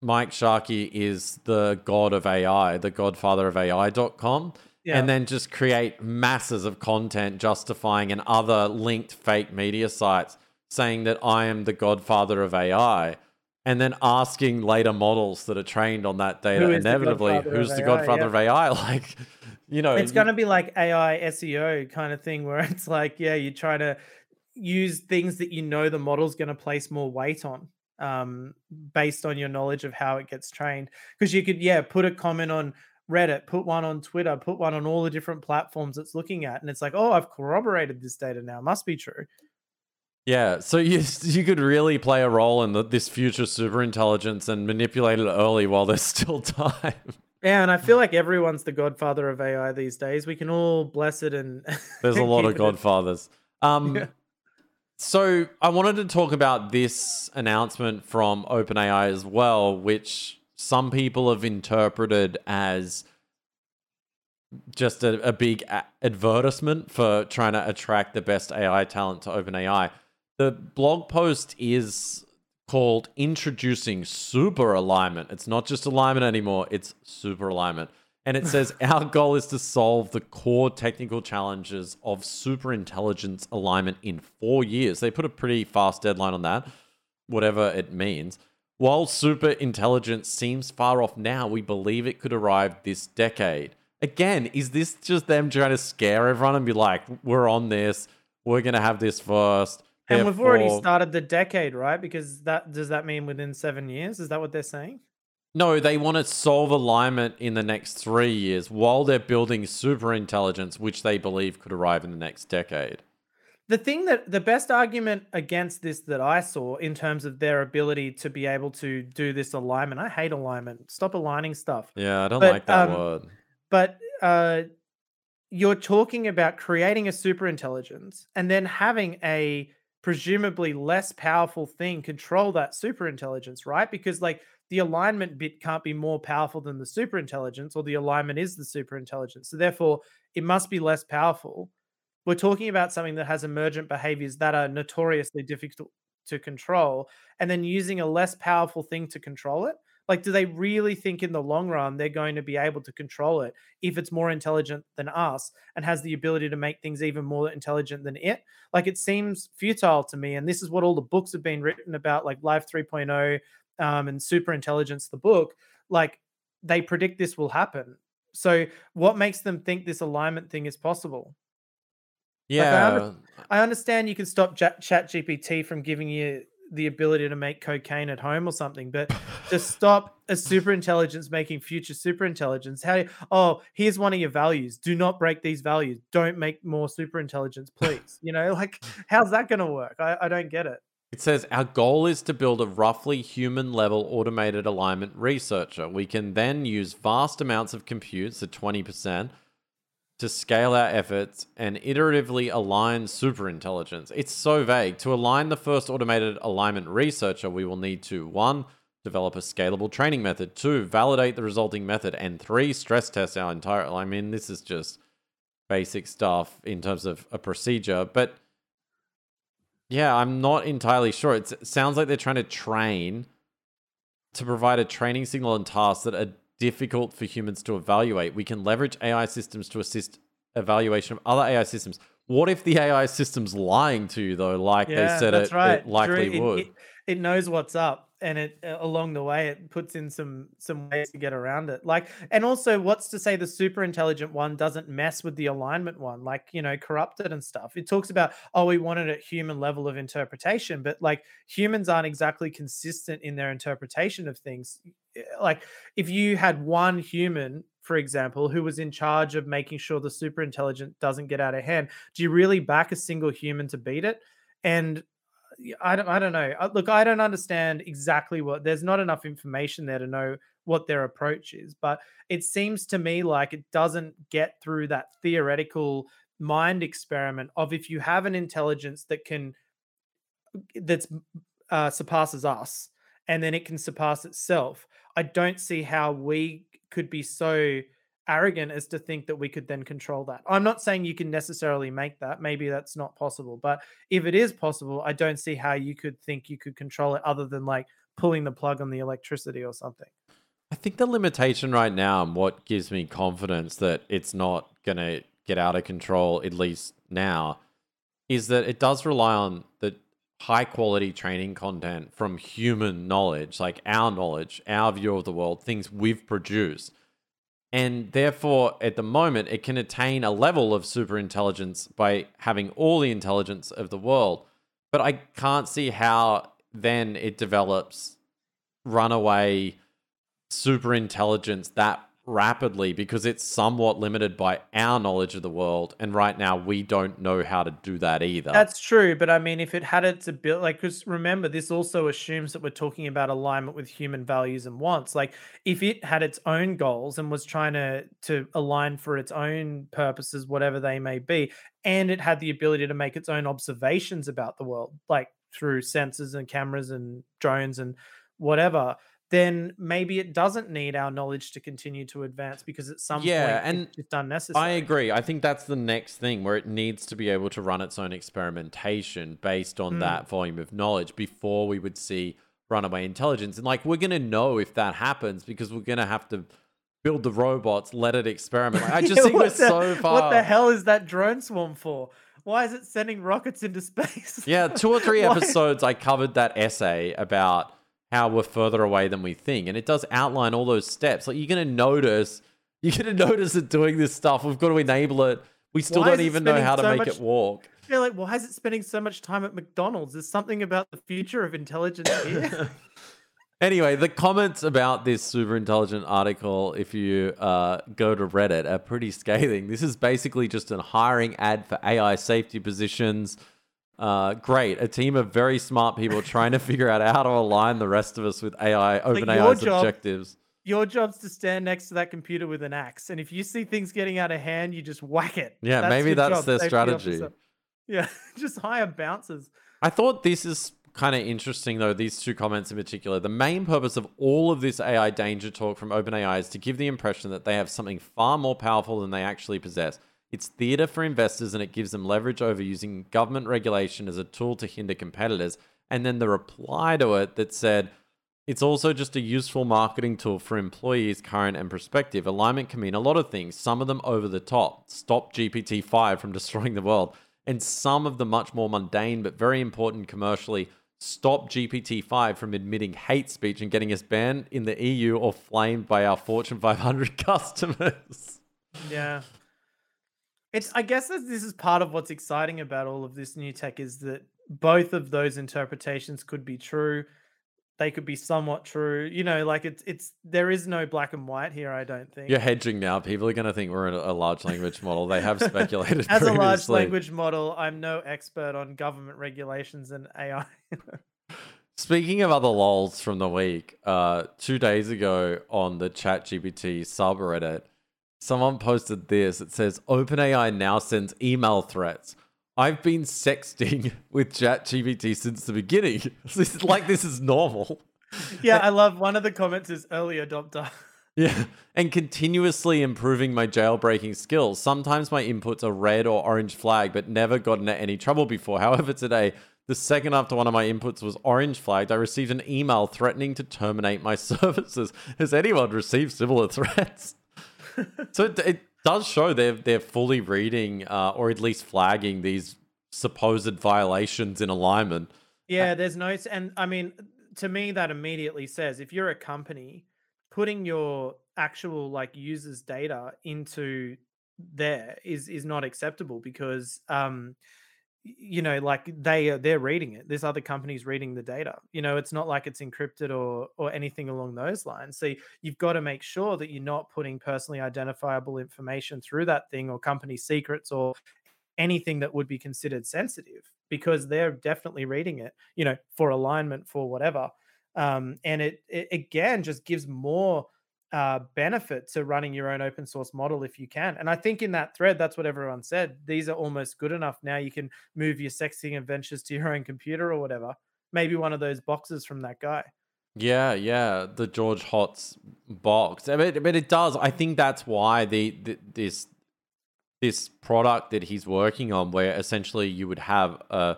Mike Sharkey is the god of AI, the godfather of AI.com, Yeah. and then just create masses of content justifying and other linked fake media sites saying that I am the godfather of AI. And then asking later models that are trained on that data Who is the inevitably, godfather of who's the AI? godfather Yeah. of AI? Like, you know, it's going to be like AI SEO kind of thing where it's like, yeah, you try to use things that you know the model's going to place more weight on um, based on your knowledge of how it gets trained. Because you could, yeah, put a comment on Reddit, put one on Twitter, put one on all the different platforms it's looking at. And it's like, oh, I've corroborated this data now. Must be true. Yeah, so you you could really play a role in the, this future superintelligence and manipulate it early while there's still time. Yeah, and I feel like everyone's the godfather of AI these days. We can all bless it and There's a lot of godfathers. Um, Yeah. So I wanted to talk about this announcement from OpenAI as well, which some people have interpreted as just a, a big a- advertisement for trying to attract the best AI talent to OpenAI. The blog post is called Introducing Super Alignment. It's not just alignment anymore, it's super alignment. And it says our goal is to solve the core technical challenges of super intelligence alignment in four years. They put a pretty fast deadline on that, whatever it means. While super intelligence seems far off now, we believe it could arrive this decade. Again, is this just them trying to scare everyone and be like, we're on this, we're going to have this first? And we've already started the decade, right? Because that does that mean within seven years? Is that what they're saying? No, they want to solve alignment in the next three years while they're building super intelligence, which they believe could arrive in the next decade. The thing that the best argument against this that I saw in terms of their ability to be able to do this alignment, I hate alignment. Stop aligning stuff. Yeah, I don't But, like that um, word. But uh, you're talking about creating a super intelligence and then having a presumably less powerful thing control that super intelligence, right? Because like the alignment bit can't be more powerful than the super intelligence, or the alignment is the super intelligence. So therefore, it must be less powerful. We're talking about something that has emergent behaviors that are notoriously difficult to control, and then using a less powerful thing to control it. Like, do they really think in the long run they're going to be able to control it if it's more intelligent than us and has the ability to make things even more intelligent than it? Like, it seems futile to me. And this is what all the books have been written about, like Life 3.0 um, and Super Intelligence, the book. Like, they predict this will happen. So, what makes them think this alignment thing is possible? I Yeah. under- I understand you can stop Chat GPT from giving you the ability to make cocaine at home or something, but to stop a super intelligence making future super intelligence, how? Oh, here's one of your values. Do not break these values. Don't make more super intelligence, please. You know, like how's that going to work? I, I don't get it. It says our goal is to build a roughly human level automated alignment researcher. We can then use vast amounts of compute, so 20%, to scale our efforts and iteratively align superintelligence. It's so vague. To align the first automated alignment researcher, we will need to one, develop a scalable training method, two, validate the resulting method, and three, stress test our entire. I mean, this is just basic stuff in terms of a procedure, but yeah, I'm not entirely sure. It's, it sounds like they're trying to train to provide a training signal and tasks that are difficult for humans to evaluate. We can leverage AI systems to assist evaluation of other AI systems. What if the AI system's lying to you though, like they said it, right. it likely Drew, would? It, it knows what's up, and it uh, along the way it puts in some some ways to get around it. Like, and also, what's to say the super intelligent one doesn't mess with the alignment one, like you know, corrupted and stuff. It talks about oh, we wanted a human level of interpretation, but like humans aren't exactly consistent in their interpretation of things. Eh, Like, if you had one human for example, who was in charge of making sure the super intelligent doesn't get out of hand. Do you really back a single human to beat it? And I don't, I don't know. Look, I don't understand exactly what. There's not enough information there to know what their approach is, but it seems to me like it doesn't get through that theoretical mind experiment of if you have an intelligence that can that's uh, surpasses us and then it can surpass itself. I don't see how we could be so arrogant as to think that we could then control that. I'm not saying you can necessarily make that. Maybe that's not possible. But if it is possible, I don't see how you could think you could control it other than like pulling the plug on the electricity or something. I think the limitation right now and what gives me confidence that it's not going to get out of control, at least now, is that it does rely on the high quality training content from human knowledge, like our knowledge, our view of the world, things we've produced. And therefore, at the moment, it can attain a level of super intelligence by having all the intelligence of the world. But I can't see how then it develops runaway super intelligence that rapidly because it's somewhat limited by our knowledge of the world. And right now, we don't know how to do that either. That's true, but I mean, if it had its ability, like, because remember, this also assumes that we're talking about alignment with human values and wants. Like, if it had its own goals and was trying to to align for its own purposes, whatever they may be, and it had the ability to make its own observations about the world, like through sensors and cameras and drones and whatever, then maybe it doesn't need our knowledge to continue to advance because at some Yeah, point and it's just unnecessary. I agree. I think that's the next thing where it needs to be able to run its own experimentation based on Mm. that volume of knowledge before we would see runaway intelligence. And like, we're going to know if that happens because we're going to have to build the robots, let it experiment. Like, I just Yeah, think we're the- so far. What the hell is that drone swarm for? Why is it sending rockets into space? Yeah, two or three episodes I covered that essay about how we're further away than we think. And it does outline all those steps. Like you're gonna notice you're gonna notice it doing this stuff. We've got to enable it. We still Why don't even know how to so make much- it walk. They're like, why is it spending so much time at McDonald's? There's something about the future of intelligence here? Anyway, the comments about this super intelligent article, if you uh, go to Reddit, are pretty scathing. This is basically just a hiring ad for AI safety positions. Uh, great, a team of very smart people trying to figure out how to align the rest of us with AI, OpenAI's job- objectives. Your job's to stand next to that computer with an axe, and if you see things getting out of hand, you just whack it. Yeah, maybe that's job, their strategy. officer. Yeah, just hire bouncers. I thought this is kind of interesting, though, these two comments in particular. The main purpose of all of this AI danger talk from OpenAI is to give the impression that they have something far more powerful than they actually possess. It's theater for investors and it gives them leverage over using government regulation as a tool to hinder competitors. And then the reply to it that said, it's also just a useful marketing tool for employees, current and prospective. Alignment can mean a lot of things, some of them over the top. Stop GPT 5 from destroying the world. And some of the much more mundane but very important commercially. Stop GPT 5 from admitting hate speech and getting us banned in the EU or flamed by our Fortune 500 customers. Yeah. It's I guess that this is part of what's exciting about all of this new tech is that both of those interpretations could be true. They could be somewhat true. You know, like it's it's there is no black and white here, I don't think. You're hedging now. People are going to think we're in a large language model. They have speculated As a large language model, I'm no expert on government regulations and AI. Speaking of other lols from the week, uh, two days ago on the ChatGPT subreddit, someone posted this. It says OpenAI now sends email threats. I've been sexting with ChatGPT since the beginning. This is like this is normal. yeah, I love one of the comments is early adopter. Yeah, and continuously improving my jailbreaking skills. Sometimes my inputs are red or orange flag, but never gotten into any trouble before. However, today, the second after one of my inputs was orange flagged, I received an email threatening to terminate my services. Has anyone received similar threats? so it, it does show they're they're fully reading uh, or at least flagging these supposed violations in alignment. Yeah, there's no, and I mean, to me, that immediately says if you're a company, putting your actual like users' data into there is is not acceptable because um you know like they are they're reading it. This other company's reading the data. You know it's not like it's encrypted or or anything along those lines. So you've got to make sure that you're not putting personally identifiable information through that thing or company secrets or anything that would be considered sensitive because they're definitely reading it you know for alignment for whatever. Um, and it, it again just gives more uh, benefit to running your own open source model if you can and i think in that thread that's what everyone said these are almost good enough now you can move your sexting adventures to your own computer or whatever maybe one of those boxes from that guy Yeah, yeah, the George Hotz box. I mean, but it does. I think that's why the, the this this product that he's working on, where essentially you would have a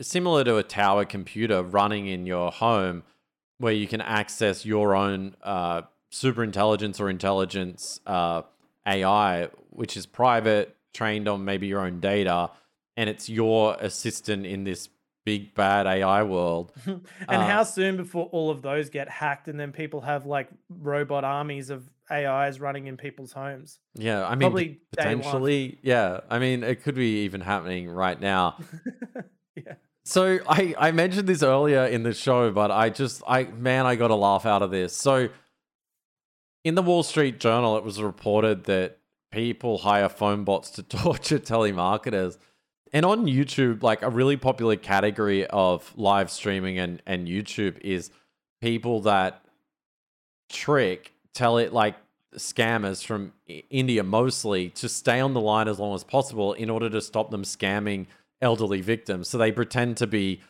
similar to a tower computer running in your home, where you can access your own uh, super intelligence or intelligence uh, AI, which is private, trained on maybe your own data, and it's your assistant in this big bad AI world. and Uh, how soon before all of those get hacked and then people have like robot armies of ais running in people's homes Yeah, I mean, Probably potentially. Yeah, I mean, it could be even happening right now. yeah So I I mentioned this earlier in the show, but I just I man, I got a laugh out of this. So in the Wall Street Journal, it was reported that people hire phone bots to torture telemarketers. And on YouTube, like a really popular category of live streaming and, and YouTube is people that trick, tell it like scammers from India mostly to stay on the line as long as possible in order to stop them scamming elderly victims. So they pretend to be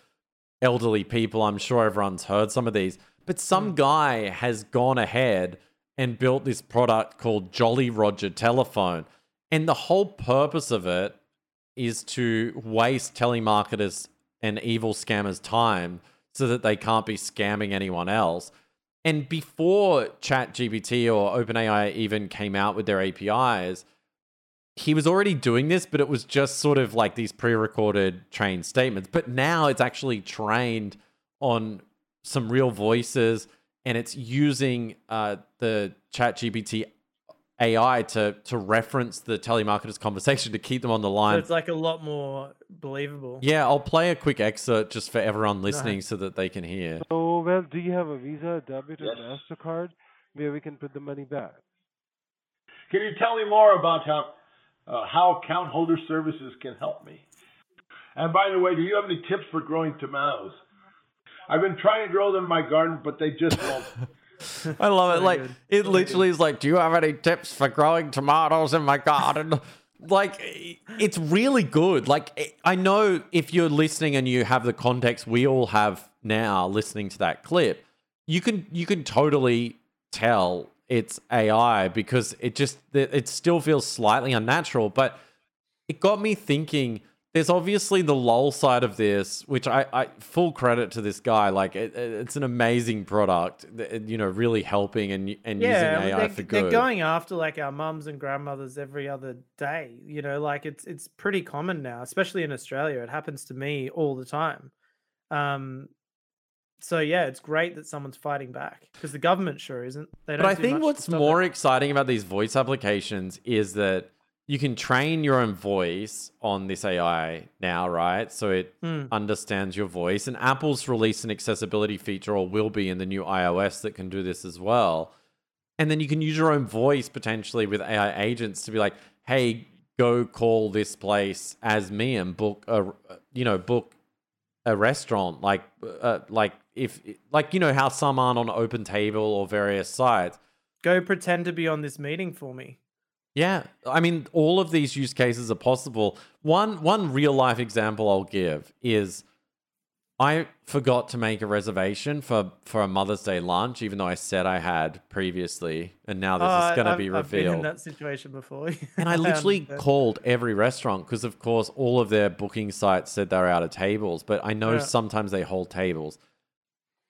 elderly people. I'm sure everyone's heard some of these. But some mm. guy has gone ahead and built this product called Jolly Roger Telephone. And the whole purpose of it is to waste telemarketers and evil scammers' time so that they can't be scamming anyone else. And before ChatGPT or OpenAI even came out with their APIs, he was already doing this, but it was just sort of like these pre recorded trained statements. But now it's actually trained on some real voices and it's using uh, the ChatGPT AI to to reference the telemarketer's conversation to keep them on the So line. it's like a lot more believable. yeah, I'll play a quick excerpt just for everyone listening so that they can hear. So, well, do you have a Visa, debit, or MasterCard where we can put the money back? Can you tell me more about how uh, how account holder services can help me? And by the way, do you have any tips for growing tomatoes? I've been trying to grow them in my garden, but they just won't. I love it. So Like good. it literally is like, do you have any tips for growing tomatoes in my garden? like it's really good. Like eh, I know if you're listening and you have the context we all have now listening to that clip, you can you can totally tell it's AI because it just it it still feels slightly unnatural, but it got me thinking there's obviously the lol side of this which i, I full credit to this guy like it, it- it's an amazing product you know really helping and and Yeah, using ai they're, for they're going after like our mums and grandmothers every other day. You know, like it's it's pretty common now, especially in Australia. It happens to me all the time. Um, so yeah, it's great that someone's fighting back because the government sure isn't. They don't. but i think what's stop it. more exciting about these voice applications is that you can train your own voice on this ai now right so it Hmm. understands your voice and apple's released an accessibility feature or will be in the new ios that can do this as well and then you can use your own voice potentially with AI agents to be like, "Hey, go call this place as me and book a, you know, book a restaurant." Like, uh, like if, like you know how some aren't on Open Table or various sites. Go pretend to be on this meeting for me. Yeah, I mean, all of these use cases are possible. One one real life example I'll give is I forgot to make a reservation for for a Mother's Day lunch, even though I said I had previously, and now this Oh, is uh, going to be I've been in revealed. that situation before. And I literally um, understand. called every restaurant because, of course, all of their booking sites said they're out of tables. But I know Yeah. sometimes they hold tables.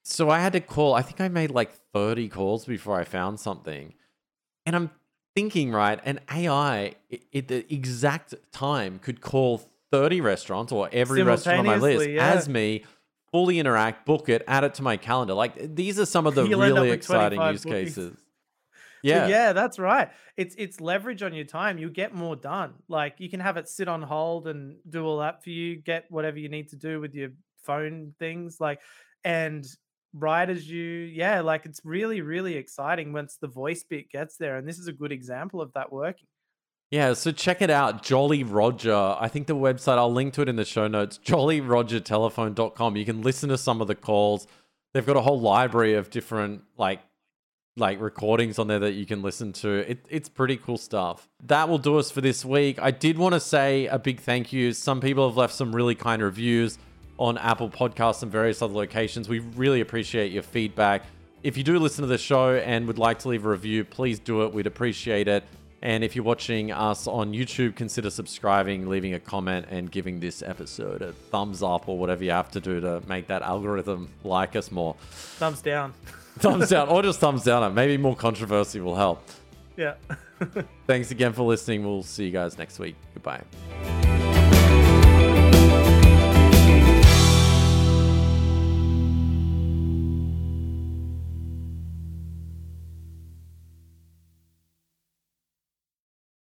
So I had to call. I think I made like 30 calls before I found something. And I'm thinking, right, an AI at the exact time could call 30 restaurants or every restaurant on my list yeah. as me, fully interact, book it, add it to my calendar. Like these are some of the You'll really exciting use bookings. cases. Yeah. yeah, that's right. It's it's leverage on your time. You get more done. Like you can have it sit on hold and do all that for you. Get whatever you need to do with your phone things. Like and right as you yeah, like it's really really exciting once the voice bit gets there. And this is a good example of that working. Yeah, so check it out, Jolly Roger. I think the website, I'll link to it in the show notes, jollyrogertelephone.com. You can listen to some of the calls. They've got a whole library of different like like recordings on there that you can listen to. It, it's pretty cool stuff. That will do us for this week. I did want to say a big thank you. Some people have left some really kind reviews on Apple Podcasts and various other locations. We really appreciate your feedback. If you do listen to the show and would like to leave a review, please do it. We'd appreciate it. And if you're watching us on YouTube, consider subscribing, leaving a comment, and giving this episode a thumbs up or whatever you have to do to make that algorithm like us more. Thumbs down. thumbs down, or just thumbs down. Maybe more controversy will help. yeah. Thanks again for listening. We'll see you guys next week. Goodbye.